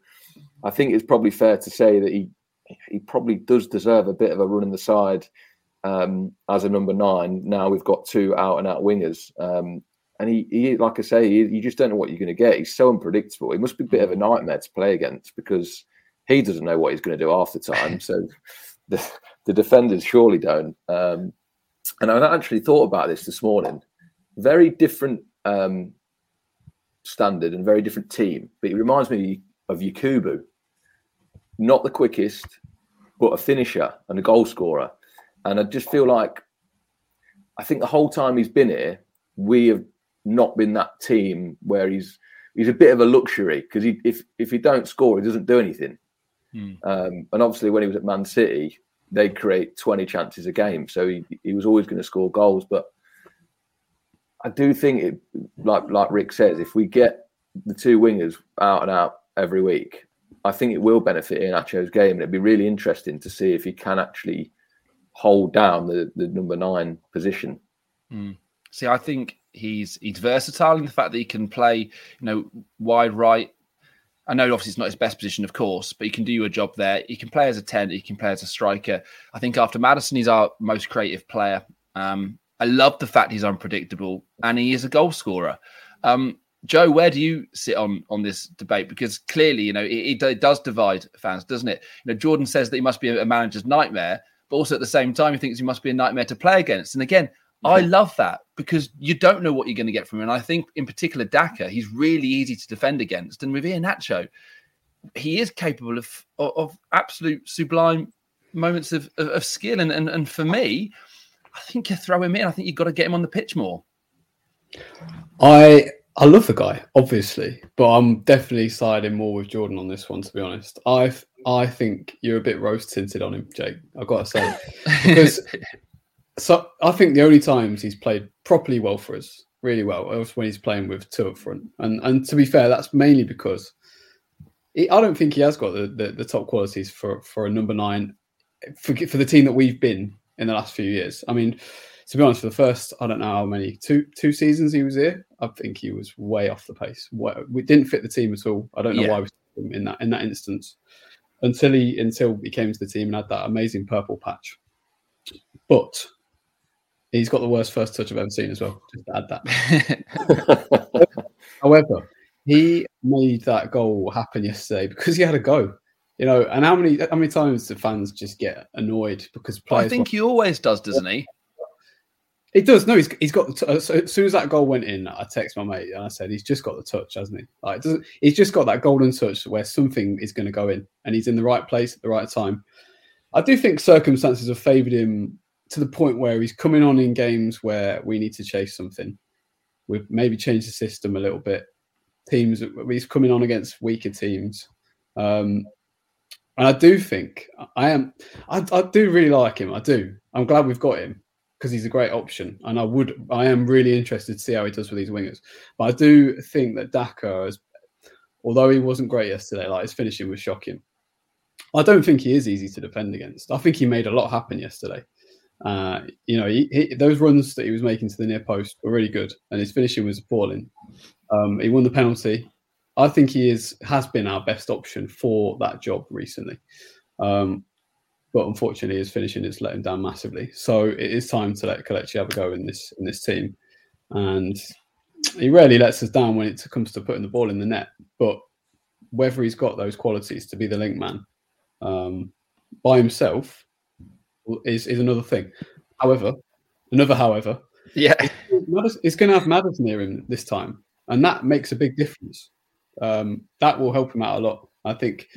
I think it's probably fair to say that he he probably does deserve a bit of a run in the side um, as a number nine. Now we've got two out and out wingers. Um, and he, he, like I say, he, you just don't know what you're going to get. He's so unpredictable. He must be a bit of a nightmare to play against because he doesn't know what he's going to do half the time. So the, the defenders surely don't. Um, and I actually thought about this this morning. Very different um, standard and very different team, but he reminds me of Yakubu. Not the quickest, but a finisher and a goal scorer. And I just feel like I think the whole time he's been here, we have not been that team where he's he's a bit of a luxury because he, if if he don't score, he doesn't do anything. Um, and obviously, when he was at Man City, they'd create twenty chances a game, so he, he was always going to score goals. But I do think, it, like like Rick says, if we get the two wingers out and out every week, I think it will benefit Iheanacho's game, and it'd be really interesting to see if he can actually hold down the, the number nine position. See, I think he's he's versatile in the fact that he can play, you know, wide right. I know obviously it's not his best position, of course, but he can do a job there. He can play as a 10, he can play as a striker. I think after Maddison, he's our most creative player. Um, I love the fact he's unpredictable and he is a goal scorer. Um, Joe, where do you sit on on this debate? Because clearly, you know, it, it does divide fans, doesn't it? You know, Jordan says that he must be a manager's nightmare, but also at the same time, he thinks he must be a nightmare to play against. And again, I love that because you don't know what you're going to get from him. And I think, in particular, Daka, he's really easy to defend against. And with Iheanacho, he is capable of of, of absolute sublime moments of, of, of skill. And, and and for me, I think you throw him in. I think you've got to get him on the pitch more. I I love the guy, obviously, but I'm definitely siding more with Jordan on this one. To be honest, I I think you're a bit rose tinted on him, Jake. I've got to say because so I think the only times he's played properly well for us, really well, was when he's playing with two up front. And and to be fair, that's mainly because he, I don't think he has got the, the, the top qualities for for a number nine for for the team that we've been in the last few years. I mean, to be honest, for the first I don't know how many two two seasons he was here, I think he was way off the pace. We didn't fit the team at all. I don't know Yeah. why we in that in that instance until he until he came to the team and had that amazing purple patch. But he's got the worst first touch I've ever seen as well. Just to add that. However, he made that goal happen yesterday because he had a go. You know, and how many how many times do fans just get annoyed because players? I think he always does, doesn't he? He does. No, he's he's got. T- uh, as soon as that goal went in, I text my mate and I said he's just got the touch, hasn't he? Like, doesn't he's just got that golden touch where something is going to go in, and he's in the right place at the right time. I do think circumstances have favoured him to the point where he's coming on in games where we need to chase something. We've maybe changed the system a little bit. Teams, he's coming on against weaker teams. Um, and I do think I am. I, I do really like him. I do. I'm glad we've got him because he's a great option, and I would. I am really interested to see how he does with these wingers. But I do think that Daka, has, although he wasn't great yesterday, like his finishing was shocking. I don't think he is easy to defend against. I think he made a lot happen yesterday. Uh, you know, he, he, those runs that he was making to the near post were really good, and his finishing was appalling. Um, he won the penalty. I think he is has been our best option for that job recently. Um, but unfortunately, his finishing is letting him down massively. So it is time to let Kelechi have a go in this in this team, and he rarely lets us down when it comes to putting the ball in the net. But whether he's got those qualities to be the link man um, by himself is is another thing. However, another however, Yeah. It's going to have Maddison near him this time, and that makes a big difference. Um, that will help him out a lot. I think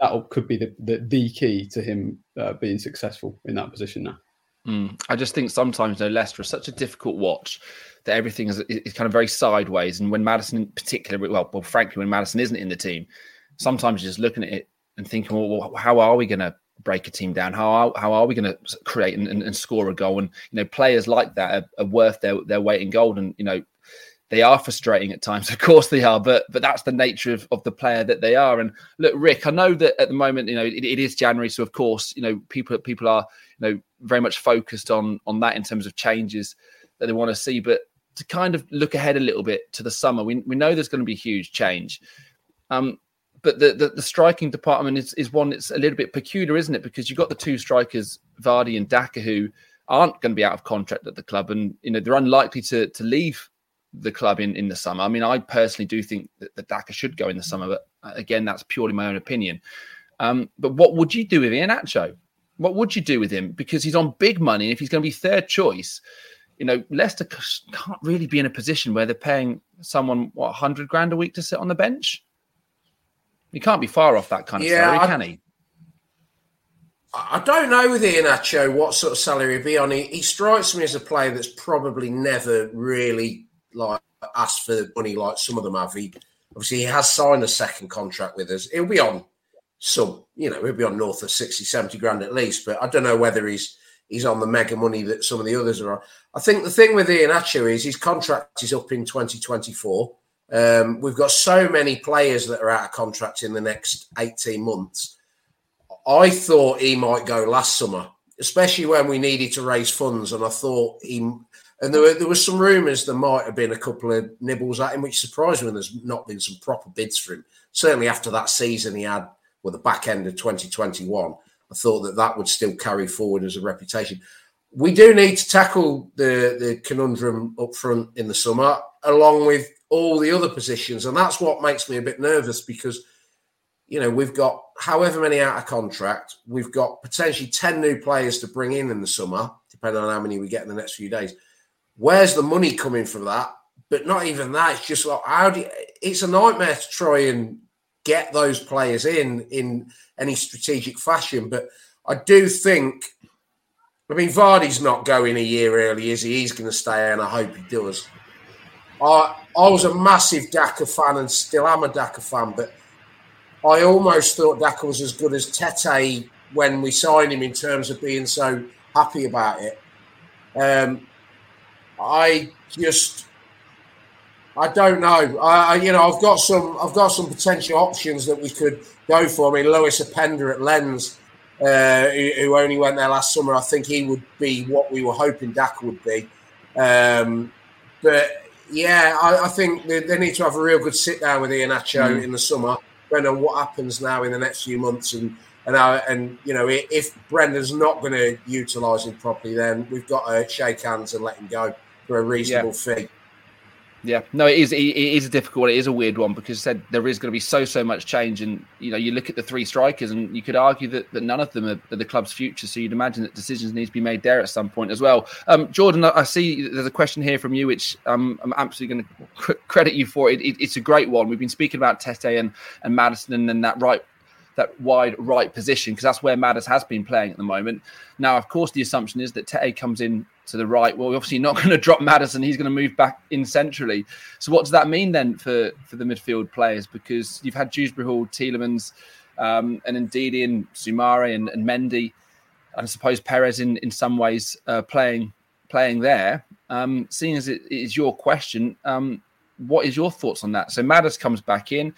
that could be the, the, the key to him uh, being successful in that position now. Mm. I just think sometimes, know, Leicester is such a difficult watch that everything is, is kind of very sideways. And when Maddison, in particular, well, well, frankly, when Maddison isn't in the team, sometimes you're just looking at it and thinking, well, well how are we going to break a team down? How are, how are we going to create and, and, and score a goal? And you know, players like that are, are worth their, their weight in gold. And you know, they are frustrating at times. Of course they are, but but that's the nature of, of the player that they are. And look, Rick, I know that at the moment, you know, it, it is January, so of course, you know, people people are you know very much focused on on that in terms of changes that they want to see. But to kind of look ahead a little bit to the summer, we we know there's going to be huge change. Um, but the, the, the striking department is, is one that's a little bit peculiar, isn't it? Because you've got the two strikers, Vardy and Daka, who aren't going to be out of contract at the club, and you know they're unlikely to to leave the club in, in the summer. I mean, I personally do think that, that Daka should go in the summer, but uh, again, that's purely my own opinion. Um, but what would you do with Iheanacho? What would you do with him? Because he's on big money. If he's going to be third choice, you know, Leicester can't really be in a position where they're paying someone what hundred grand a week to sit on the bench. He can't be far off that kind of Yeah, salary, I- can he? I don't know with Iheanacho what sort of salary he'd be on. He, he strikes me as a player that's probably never really like asked for money like some of them have. He obviously he has signed a second contract with us. He'll be on some, you know, he'll be on north of 60, 70 grand at least. But I don't know whether he's he's on the mega money that some of the others are on. I think the thing with Iheanacho is his contract is up in 2024. Um, we've got so many players that are out of contract in the next 18 months. I thought he might go last summer, especially when we needed to raise funds. And I thought he, and there were, there was some rumours there might have been a couple of nibbles at him, which surprised me when there's not been some proper bids for him. Certainly after that season he had, well, the back end of 2021, I thought that that would still carry forward as a reputation. we do need to tackle the the conundrum up front in the summer, along with all the other positions, and that's what makes me a bit nervous because you know we've got however many out of contract, we've got potentially ten new players to bring in in the summer, depending on how many we get in the next few days. Where's the money coming from that? But not even that. It's just like how do you, it's a nightmare to try and get those players in in any strategic fashion. But I do think I mean, Vardy's not going a year early, is he? He's going to stay, and I hope he does. I I was a massive Daka fan, and still am a Daka fan, but I almost thought Daka was as good as Tete when we signed him in terms of being so happy about it. Um, I just, I don't know. I, you know, I've got some, I've got some potential options that we could go for. I mean, Loïs Openda at Lens uh, who, who, only went there last summer. I think he would be what we were hoping Dak would be. Um, but yeah, I, I think they, they, need to have a real good sit down with Iheanacho mm. in the summer. Don't know what happens now in the next few months, and and uh, and you know if Brendan's not going to utilise him properly, then we've got to shake hands and let him go for a reasonable yeah. fee. Yeah, no, it is. It is a difficult one. It is a weird one because said there is going to be so so much change, and you know, you look at the three strikers, and you could argue that, that none of them are, are the club's future. So you'd imagine that decisions need to be made there at some point as well. Um, Jordan, I see there's a question here from you, which um, I'm absolutely going to cr- credit you for. It, it, it's a great one. We've been speaking about Tete and and Maddison and, and that right that wide right position because that's where Maddis has been playing at the moment. Now, of course, the assumption is that Tete comes in to the right. Well, we're obviously not going to drop Maddison. He's going to move back in centrally. So, what does that mean then for for the midfield players? Because you've had Dewsbury Hall, Tielemans, um, and indeed in Soumaré and, and Mendy, and I suppose Perez in in some ways uh, playing playing there. Um, seeing as it is your question, um, what is your thoughts on that? So Maddis comes back in.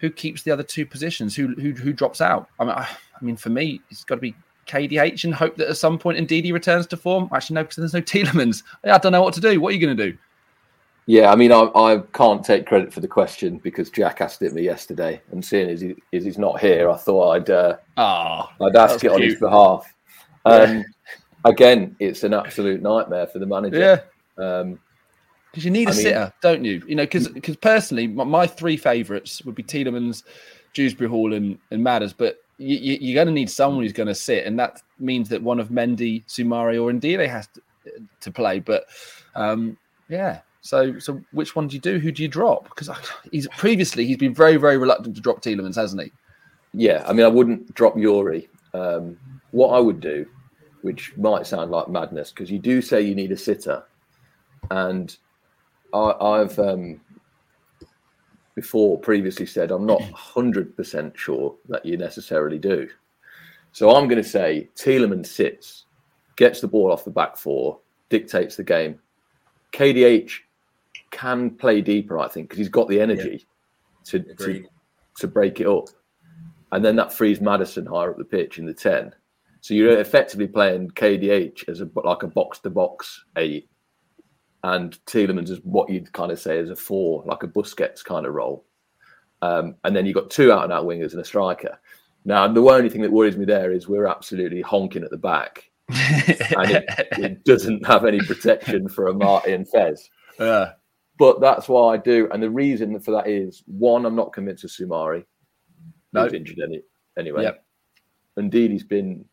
Who keeps the other two positions? Who who, who drops out? I mean, I, I mean, for me, it's got to be KDH and hope that at some point indeed he returns to form? Actually, no, because there's no Tielemans. I don't know what to do. What are you going to do? Yeah, I mean, I, I, can't take credit for the question because Jack asked it me yesterday, and seeing as, he, as he's not here, I thought I'd uh, oh, I'd ask it cute. on his behalf. Um, yeah. Again, it's an absolute nightmare for the manager. Yeah. Um, because you need a I sitter, mean, don't you? You know, because because personally, my, my, three favourites would be Tielemans, Dewsbury Hall, and, and Madders. But you, you're going to need someone who's going to sit, and that means that one of Mendy, Soumaré, or Ndidi has to, to play. But um, yeah, so so which one do you do? Who do you drop? Because he's previously he's been very very reluctant to drop Tielemans, hasn't he? Yeah, I mean I wouldn't drop Youri. Um, what I would do, which might sound like madness, because you do say you need a sitter, and I, have um, before previously said I'm not mm-hmm. 100% sure that you necessarily do. So I'm going to say Tielemans sits, gets the ball off the back four, dictates the game. KDH can play deeper, I think, because he's got the energy yeah. to, to, to break it up. And then that frees Maddison higher up the pitch in the 10. So you're effectively playing KDH as a like a box to box eight and Tielemans is what you'd kind of say is a four, like a Busquets kind of role. Um, and then you've got two out and out wingers and a striker. Now, the only thing that worries me there is we're absolutely honking at the back. and it, it, doesn't have any protection for a Martin Fez. Yeah. But that's why I do. And the reason for that is one, I'm not convinced of Soumaré. No. He's injured any, anyway. Yep. Indeed, he's been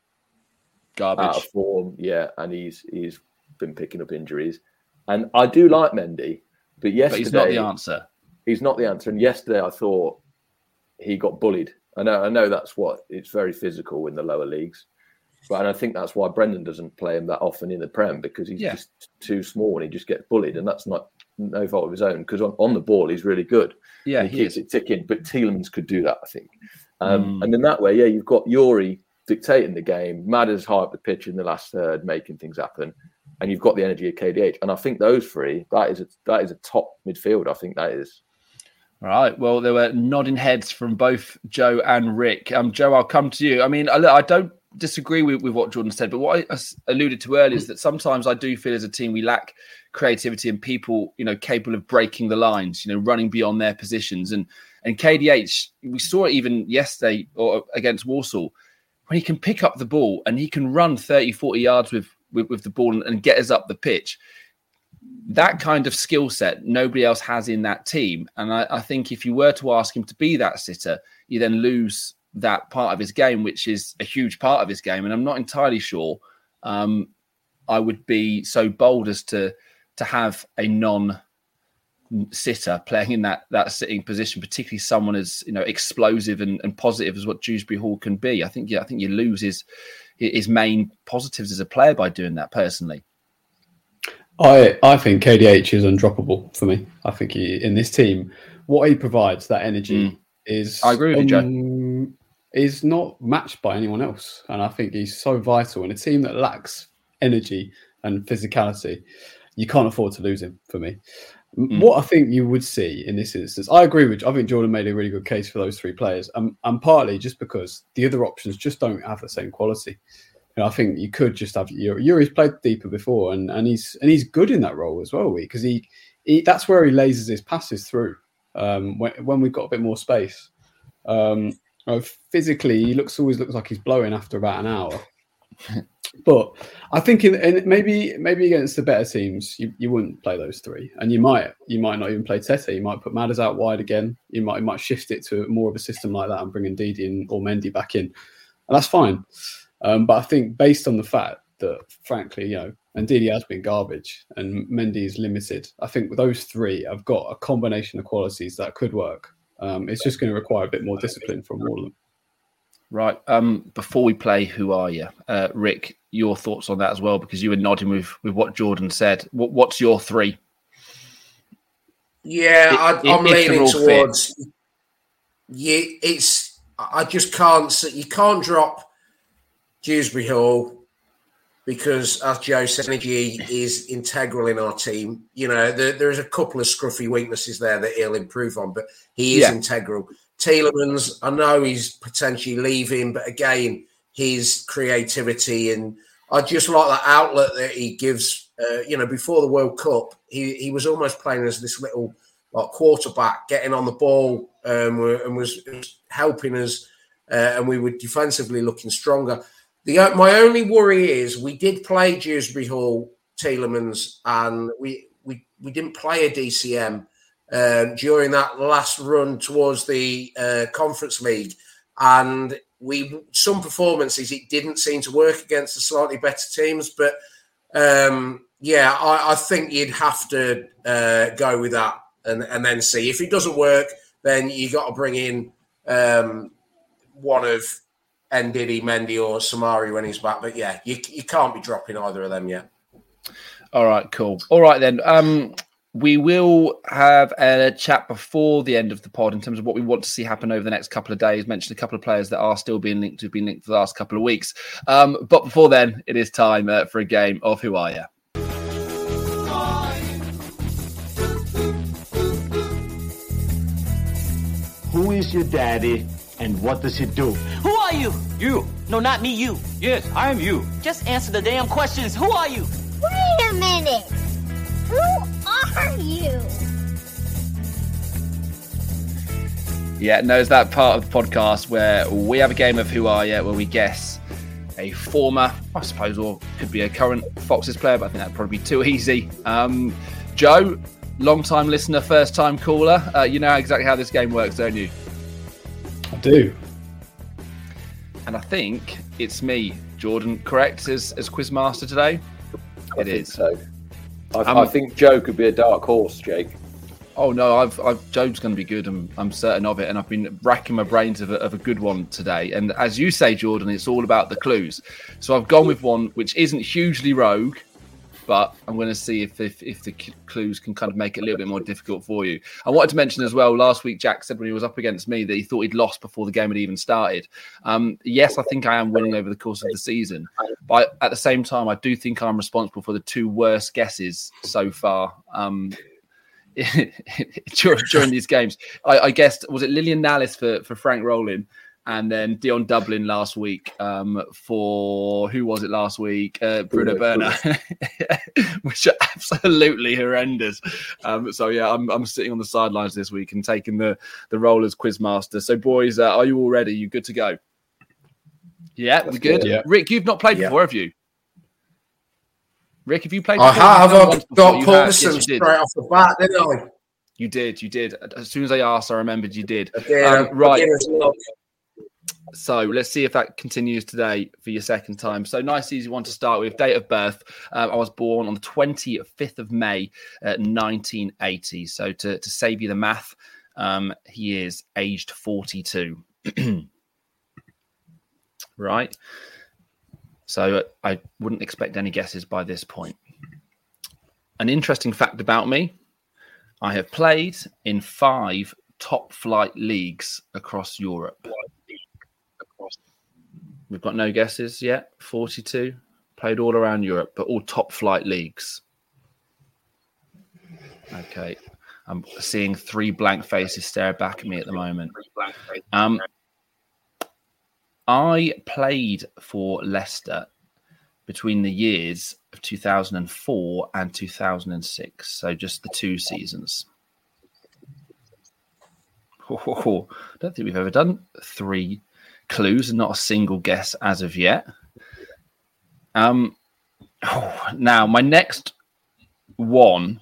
garbage out of form. Yeah. And he's he's been picking up injuries. And I do like Mendy, but yesterday but he's not the answer. He's not the answer. And yesterday I thought he got bullied. I know, I know that's what it's very physical in the lower leagues, but and I think that's why Brendan doesn't play him that often in the Prem because he's yeah. just too small and he just gets bullied, and that's not no fault of his own because on, on the ball he's really good. Yeah, he, he keeps is. it ticking. But Tielemans could do that, I think. Um, mm. And in that way, yeah, you've got Youri dictating the game. Madders high up the pitch in the last third, making things happen and you've got the energy of KDH. And I think those three, that is a, that is a top midfield. I think that is. All right. Well, there were nodding heads from both Joe and Rick. Um, Joe, I'll come to you. I mean, I, I don't disagree with, with what Jordan said, but what I alluded to earlier is that sometimes I do feel as a team we lack creativity and people, you know, capable of breaking the lines, you know, running beyond their positions. And and KDH, we saw it even yesterday or against Warsaw when he can pick up the ball and he can run 30, 40 yards with with, with the ball and, get us up the pitch. That kind of skill set nobody else has in that team. And I, I think if you were to ask him to be that sitter, you then lose that part of his game, which is a huge part of his game. And I'm not entirely sure um, I would be so bold as to to have a non sitter playing in that that sitting position, particularly someone as you know explosive and, and positive as what Dewsbury Hall can be. I think yeah, I think you lose his his main positives as a player by doing that. Personally, I I think KDH is undroppable for me. I think he, in this team, what he provides, that energy, Mm. is I agree with you, Joe. um, Is not matched by anyone else, and I think he's so vital in a team that lacks energy and physicality. You can't afford to lose him for me. Mm. What I think you would see in this instance, I agree with. I think Jordan made a really good case for those three players, um, and partly just because the other options just don't have the same quality. You know, I think you could just have Youri. Youri's played deeper before, and, and he's and he's good in that role as well. Because he, he that's where he lasers his passes through. Um, when, when we've got a bit more space, um, physically he looks always looks like he's blowing after about an hour. but I think in, in maybe maybe against the better teams, you, you wouldn't play those three, and you might you might not even play Tete. You might put Madders out wide again. You might you might shift it to more of a system like that and bring Ndidi in or Mendy back in, and that's fine. Um, but I think based on the fact that, frankly, you know, Ndidi has been garbage and Mendy is limited, I think with those three I've got a combination of qualities that could work. Um, it's just going to require a bit more discipline from all of them. Right? Um, before we play, who are you, uh, Rick? Your thoughts on that as well, because you were nodding with with what Jordan said. What, what's your three? Yeah, If- I, I'm leaning fit. towards. Yeah, it's. I just can't. You can't drop Dewsbury Hall because, as Joe said, energy is integral in our team. You know, there, there's a couple of scruffy weaknesses there that he'll improve on, but he is Yeah. integral. Tielemans, I know he's potentially leaving, but again, his creativity and I just like that outlet that he gives. Uh, you know, before the World Cup, he, he was almost playing as this little like quarterback, getting on the ball um, and was, was helping us, uh, and we were defensively looking stronger. The uh, my only worry is we did play Dewsbury Hall, Tielemans, and we we we didn't play a DCM um, during that last run towards the uh, Conference League, and we some performances it didn't seem to work against the slightly better teams, but um, yeah, I, I think you'd have to uh, go with that and, and then see if it doesn't work. Then you got to bring in um, one of Ndidi, Mendy, or Soumaré when he's back. But yeah, you, you can't be dropping either of them yet. All right, cool. All right then. Um, we will have a chat before the end of the pod in terms of what we want to see happen over the next couple of days. Mentioned a couple of players that are still being linked to have been linked for the last couple of weeks. Um, but before then, it is time uh, for a game of Who Are You? Who is your daddy and what does he do? Who are you? You. No, not me, you. Yes, I am you. Just answer the damn questions. Who are you? Wait a minute. Who are you? Yeah, no, it's that part of the podcast where we have a game of Who Are You, where we guess a former, I suppose, or could be a current Foxes player, but I think that'd probably be too easy. Um, Joe, long time listener, first time caller. Uh, you know exactly how this game works, don't you? I do. And I think it's me, Jordan, correct, as, as Quizmaster today? I It is. so. I, I think Joe could be a dark horse, Jake. Oh no, I've, I've Joe's going to be good. I'm, I'm certain of it, and I've been racking my brains of a, of a good one today. And as you say, Jordan, it's all about the clues. So I've gone with one which isn't hugely rogue, but I'm going to see if, if if the clues can kind of make it a little bit more difficult for you. I wanted to mention as well. Last week, Jack said when he was up against me that he thought he'd lost before the game had even started. Um, yes, I think I am winning over the course of the season, but at the same time, I do think I'm responsible for the two worst guesses so far. Um, during, during these games. I, I guessed was it Lilian Nalis for for Frank Rowling, and then Dion Dublin last week um, for who was it last week? Uh, Bruno Berner, which are absolutely horrendous. Um, so yeah, I'm I'm sitting on the sidelines this week and taking the the role as quizmaster. So boys, uh, are you all ready? You good to go? Yeah, we Let's good. Yeah. Rick, you've not played Yeah. before, have you? Rick, have you played? I have. I've got. Paulson Yes, did. straight off the bat, didn't I? You did. You did. As soon as I asked, I remembered you did. Um, right. luck. So let's see if that continues today for your second time. So nice, easy one to start with. Date of birth. Um, I was born on the 25th of May, uh, 1980. So to, to save you the math, um, he is aged 42. right. So I wouldn't expect any guesses by this point. An interesting fact about me I have played in five top flight leagues across Europe. We've got no guesses yet. 42. Played all around Europe, but all top flight leagues. Okay. I'm seeing three blank faces stare back at me at the moment. Um, I played for Leicester between the years of 2004 and 2006. So just the two seasons. Oh, don't think we've ever done three clues and not a single guess as of yet. Um, oh, now my next one.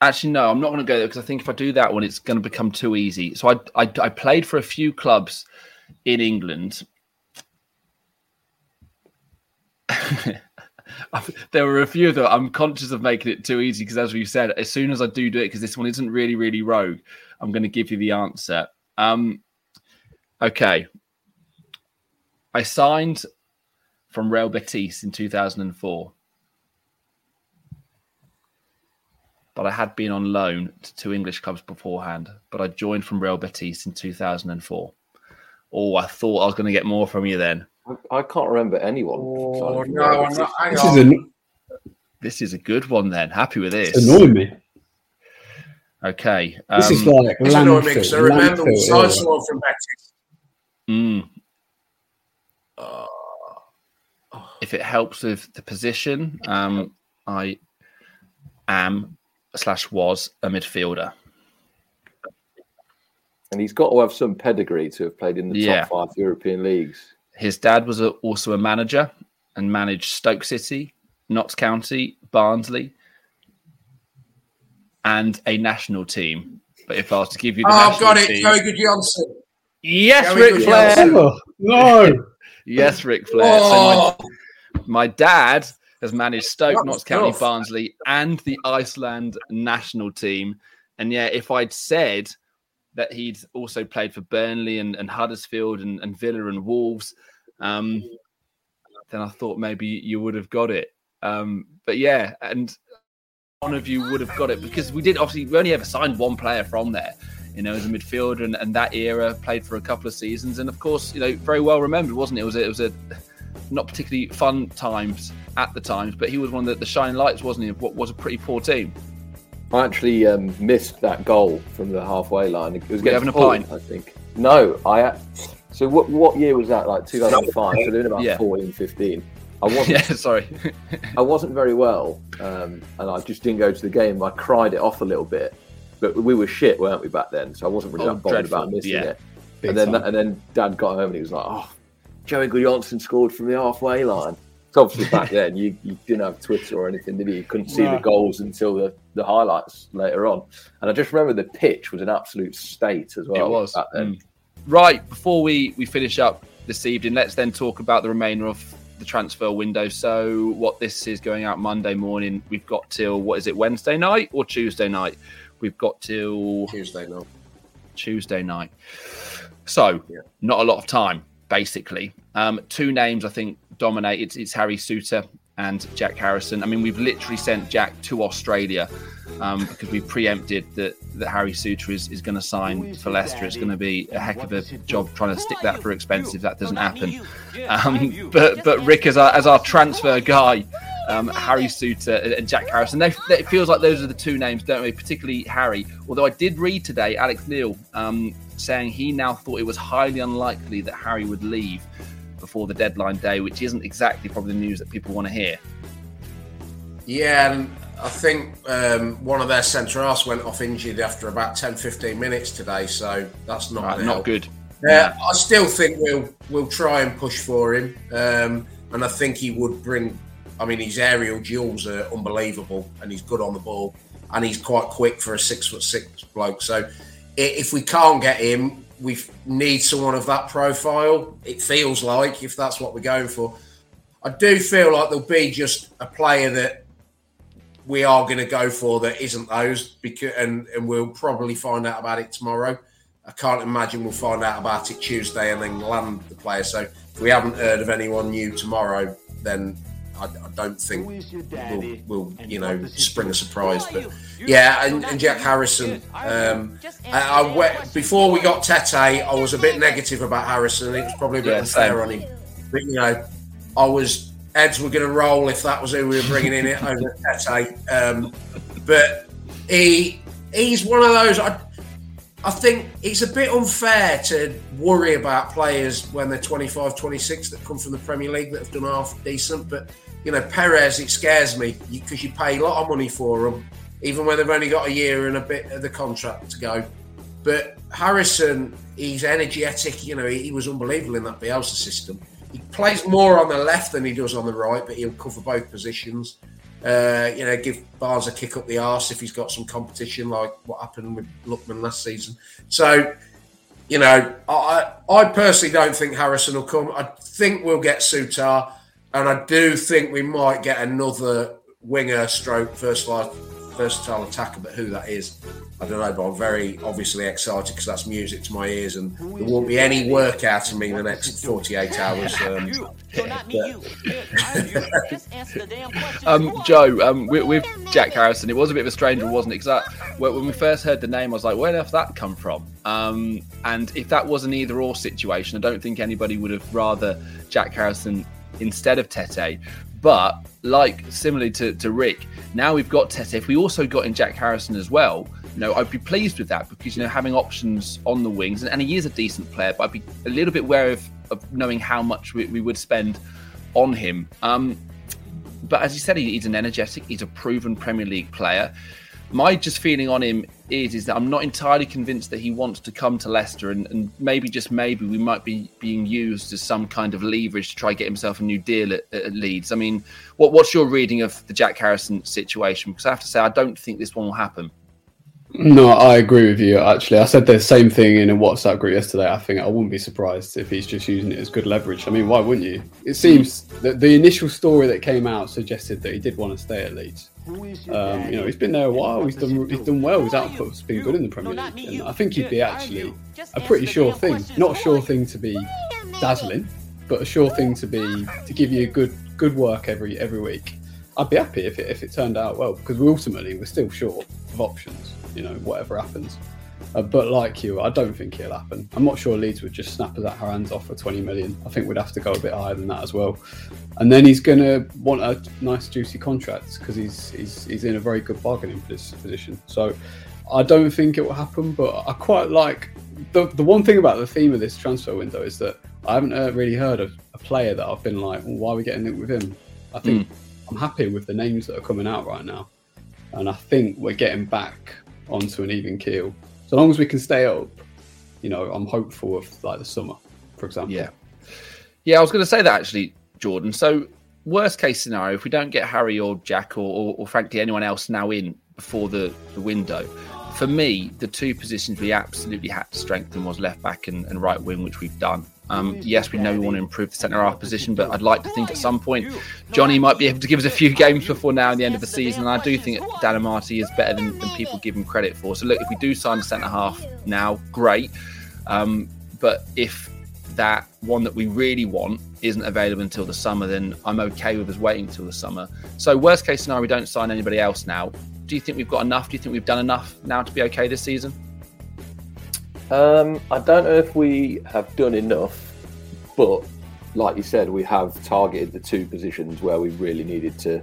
Actually, no, I'm not going to go there because I think if I do that one, it's going to become too easy. So I, I, I played for a few clubs in England. there were a few them. I'm conscious of making it too easy because, as we said, as soon as I do do it, because this one isn't really, really rogue, I'm going to give you the answer. Um, okay. I signed from Real Betis in 2004, but I had been on loan to two English clubs beforehand. But I joined from Real Betis in 2004. Oh, I thought I was going to get more from you then. I, I can't remember anyone. Oh, signing no, for I'm not. Hang This on. is an, This is a good one then. Happy with this. it's annoying me. Okay. This is um, like It's annoying me landfill. because I remember we landfill signed era. someone from Betis. mm, Uh, if it helps with the position, um, I am slash was a midfielder. And he's got to have some pedigree to have played in the Yeah. top five European leagues. His dad was a, also a manager and managed Stoke City, Notts County, Barnsley, and a national team. But if I was to give you the oh, I've got it. team, Joey Gudjonsson. yes, Joey Ric Flair. Oh, no. Yes, Ric Flair. So my, Oh, my dad has managed Stoke, That Notts County. Barnsley, and the Iceland national team. And yeah, if I'd said that he'd also played for Burnley and, and Huddersfield and, and Villa and Wolves, um, then I thought maybe you would have got it. Um, but yeah, and one of you would have got it because we did obviously we only ever signed one player from there, you know, as a midfielder, and, and that era played for a couple of seasons, and of course, you know, very well remembered, wasn't it? It was a, it was a not particularly fun times at the times, but he was one of the, the shining lights, wasn't he? Of what was a pretty poor team. I actually um, missed that goal from the halfway line. It was Were you against having a Hull, pint? I think. No, I. So what what year was that? Like 2005. So doing about Yeah. 14, 15. I wasn't. Yeah, sorry. I wasn't very well, um, and I just didn't go to the game. I cried it off a little bit, but we were shit, weren't we, back then? So I wasn't really Oh, that bothered dreadful, about missing yeah. it. Big and then time. and then Dad got home and he was like, "Oh, Joey Gudjonsson scored from the halfway line." So obviously back then you, you didn't have Twitter or anything, did you? You couldn't see the goals until the, the highlights later on. And I just remember the pitch was an absolute state as well. it was. back then. Mm. Right, before we, we finish up this evening, let's then talk about the remainder of the transfer window. So, what this is going out Monday morning, we've got till what is it, Wednesday night or Tuesday night? We've got till Tuesday night. Tuesday night. So, Yeah. not a lot of time, basically. Um, two names I think dominate. It's, it's Harry Souttar and Jack Harrison. I mean, we've literally sent Jack to Australia um, because we preempted that, that Harry Souttar is, is going to sign for Leicester. It's going to be a heck of a job trying to stick that for expensive. That doesn't happen. Um, but but Rick, as our, as our transfer guy, um, Harry Souttar and Jack Harrison, they, they, it feels like those are the two names, don't we? Particularly Harry. Although I did read today Alex Neil um, saying he now thought it was highly unlikely that Harry would leave before the deadline day, which isn't exactly probably the news that people want to hear. Yeah, and I think um, one of their centre halves went off injured after about 10, 15 minutes today, so that's not Right, not help. good. Uh, I still think we'll we'll try and push for him. Um, and I think he would bring. I mean, his aerial duels are unbelievable, and he's good on the ball, and he's quite quick for a six foot six bloke. So, if we can't get him, we need someone of that profile. It feels like if that's what we're going for. I do feel like there'll be just a player that we are going to go for that isn't those because and, and we'll probably find out about it tomorrow. I can't imagine we'll find out about it Tuesday and then land the player. So if we haven't heard of anyone new tomorrow, then I, I don't think we'll, we'll you know spring a surprise. But yeah, and, and Jack Harrison. Um, I, I went, before we got Tete, I was a bit negative about Harrison. It was probably a bit Yeah, unfair on him. But you know, I was heads were going to roll if that was who we were bringing in it over Tete. Um, but he he's one of those. I, I think it's a bit unfair to worry about players when they're 25, 26 that come from the Premier League that have done half decent. But, you know, Perez, it scares me because you pay a lot of money for them, even when they've only got a year and a bit of the contract to go. But Harrison, he's energetic. You know, he, he was unbelievable in that Bielsa system. He plays more on the left than he does on the right, but he'll cover both positions. Uh, you know, give Barnes a kick up the arse if he's got some competition, like what happened with Lookman last season. So, you know, I, I personally don't think Harrison will come. I think we'll get Souttar, and I do think we might get another winger stroke first life, versatile attacker, but who that is, I don't know. But I'm very obviously excited because that's music to my ears, and there won't be any work out of me in the next 48 hours. Um, Um, Joe, um, with, with Jack Harrison, it was a bit of a stranger, wasn't it? Because when when we first heard the name, I was like, where the hell did that come from? Um, and if that was an either or situation, I don't think anybody would have rather Jack Harrison instead of Tete. But like similarly to, to Rick, now we've got Tete. If we also got in Jack Harrison as well, you know, I'd be pleased with that because you know having options on the wings, and, and he is a decent player, but I'd be a little bit wary of, of knowing how much we, we would spend on him. Um, but as you said, he- he's an energetic, he's a proven Premier League player. My just feeling on him is is that I'm not entirely convinced that he wants to come to Leicester, and, and maybe just maybe we might be being used as some kind of leverage to try get himself a new deal at, at Leeds. I mean, what what's your reading of the Jack Harrison situation? Because I have to say, I don't think this one will happen. No, I agree with you. Actually, I said the same thing in a WhatsApp group yesterday. I think I wouldn't be surprised if he's just using it as good leverage. I mean, why wouldn't you? It seems that the initial story that came out suggested that he did want to stay at Leeds. Um, you know, he's been there a while. He's done he's done well. His output's been good in the Premier League, and I think he'd be actually a pretty sure thing. Not a sure thing to be dazzling, but a sure thing to be to give you good good work every every week. I'd be happy if it if it turned out well because we ultimately we're still short of options. You know, whatever happens. Uh, but like you, I don't think it'll happen. I'm not sure Leeds would just snap us at our hands off for 20 million. I think we'd have to go a bit higher than that as well. And then he's going to want a nice, juicy contract because he's, he's he's in a very good bargaining position. So I don't think it will happen. But I quite like the the one thing about the theme of this transfer window is that I haven't uh, really heard of a player that I've been like, well, why are we getting it with him? I think I'm happy with the names that are coming out right now, and I think we're getting back onto an even keel. So long as we can stay up, you know, I'm hopeful of like the summer, for example. Yeah. Yeah, I was going to say that actually, Jordan. So, worst case scenario, if we don't get Harry or Jack or, or, or frankly anyone else now in before the, the window, for me, the two positions we absolutely had to strengthen was left back and, and right wing, which we've done. Um, yes, we know we want to improve the centre half position, but I'd like to think at some point Johnny might be able to give us a few games before now and the end of the season. And I do think Dan Amartey is better than, than people give him credit for. So, look, if we do sign a centre half now, great. Um, but if that one that we really want isn't available until the summer, then I'm okay with us waiting till the summer. So, worst case scenario, we don't sign anybody else now. Do you think we've got enough? Do you think we've done enough now to be okay this season? Um, I don't know if we have done enough, but like you said, we have targeted the two positions where we really needed to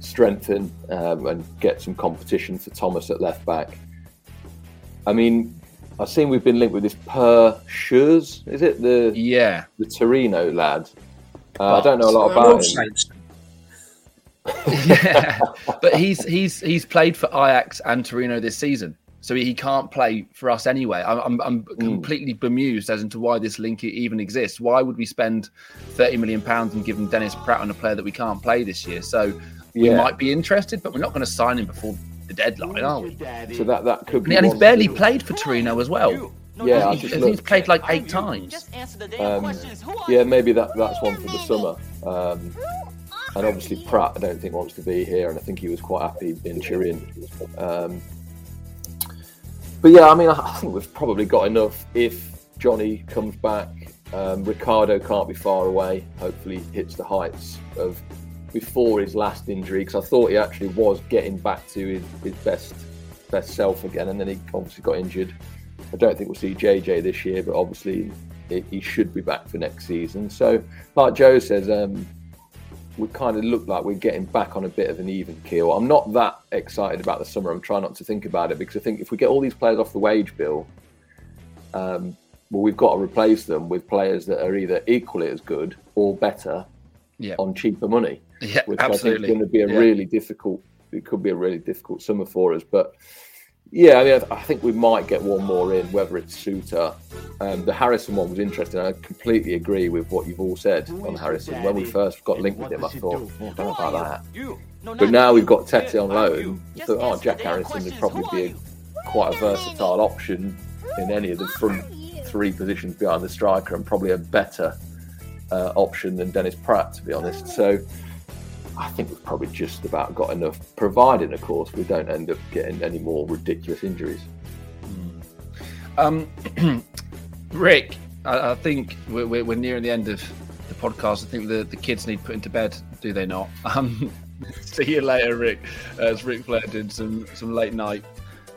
strengthen um, and get some competition for Thomas at left back. I mean, I've seen we've been linked with this Perr Schuurs, is it the yeah the Torino lad? Uh, I don't know a lot about him. yeah, but he's he's he's played for Ajax and Torino this season. So he can't play for us anyway. I'm, I'm, I'm completely bemused as to why this link even exists. Why would we spend 30 million pounds and give him Dennis Praet on a player that we can't play this year? So we Yeah. might be interested, but we're not going to sign him before the deadline, are we? So that that could be. And he's barely thing. played for Torino as well. Yeah, I I just he's looked. played like eight times. Um, yeah, maybe that that's one for the summer. Um, and obviously Praet, I don't think wants to be here, and I think he was quite happy in Turin. Um, but yeah, I mean, I think we've probably got enough. If Johnny comes back, um, Ricardo can't be far away. Hopefully, hits the heights of before his last injury, because I thought he actually was getting back to his, his best best self again, and then he obviously got injured. I don't think we'll see JJ this year, but obviously he- he should be back for next season. So, like Joe says, um, we kind of look like we're getting back on a bit of an even keel. I'm not that excited about the summer. I'm trying not to think about it because I think if we get all these players off the wage bill, um, well, we've got to replace them with players that are either equally as good or better Yeah. on cheaper money. Yeah, which I think absolutely. is going to be a Yeah. really difficult. It could be a really difficult summer for us, but yeah, I mean, I I think we might get one more in, whether it's Souttar. Um, the Harrison one was interesting. I completely agree with what you've all said on Harrison. When we first got linked with him, I thought, oh, I don't know about that. But now we've got Tete on loan. I thought, oh, Jack Harrison would probably be a, quite a versatile option in any of the front three positions behind the striker, and probably a better uh, option than Dennis Praet, to be honest. So I think we've probably just about got enough, providing, of course, we don't end up getting any more ridiculous injuries. Um, Rick, I, I think we're, we're, we're nearing the end of the podcast. I think the, the kids need putting to bed, do they not? Um, see you later, Rick. As Ric Flair did some, some late night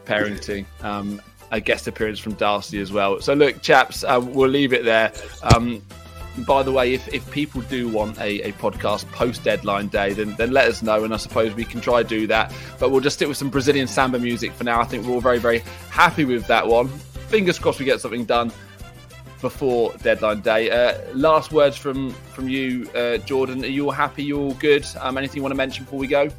parenting. Um, a guest appearance from Darcy as well. So, look, chaps, uh, we'll leave it there. Um, by the way, if, if people do want a, a podcast post deadline day, then, then let us know, and I suppose we can try do that. But we'll just stick with some Brazilian samba music for now. I think we're all very, very happy with that one. Fingers crossed we get something done before deadline day. Uh, last words from from you, uh, Jordan. Are you all happy? You're all good? Um, anything you want to mention before we go?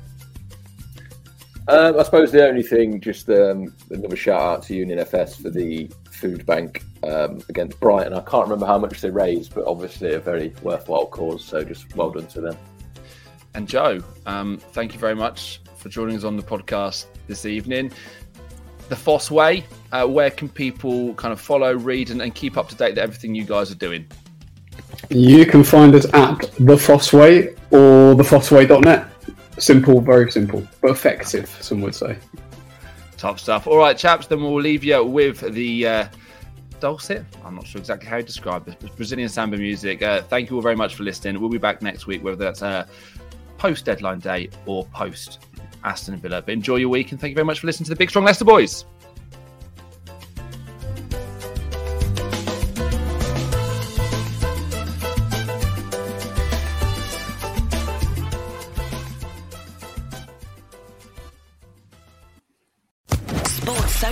Um, I suppose the only thing, just um, another shout out to Union FS for the food bank um, against Brighton. I can't remember how much they raised, but obviously a very worthwhile cause. So just well done to them. And Joe, um, thank you very much for joining us on the podcast this evening. The Fosse Way, uh, where can people kind of follow, read, and, and keep up to date with everything you guys are doing? You can find us at the Fosse Way or thefossway.net. Simple, very simple, but effective, some would say. Top stuff. All right, chaps, then we'll leave you with the uh, dulcet. I'm not sure exactly how to describe this, Brazilian samba music. Uh, thank you all very much for listening. We'll be back next week, whether that's uh, post deadline day or post Aston Villa. But enjoy your week and thank you very much for listening to the Big Strong Leicester Boys.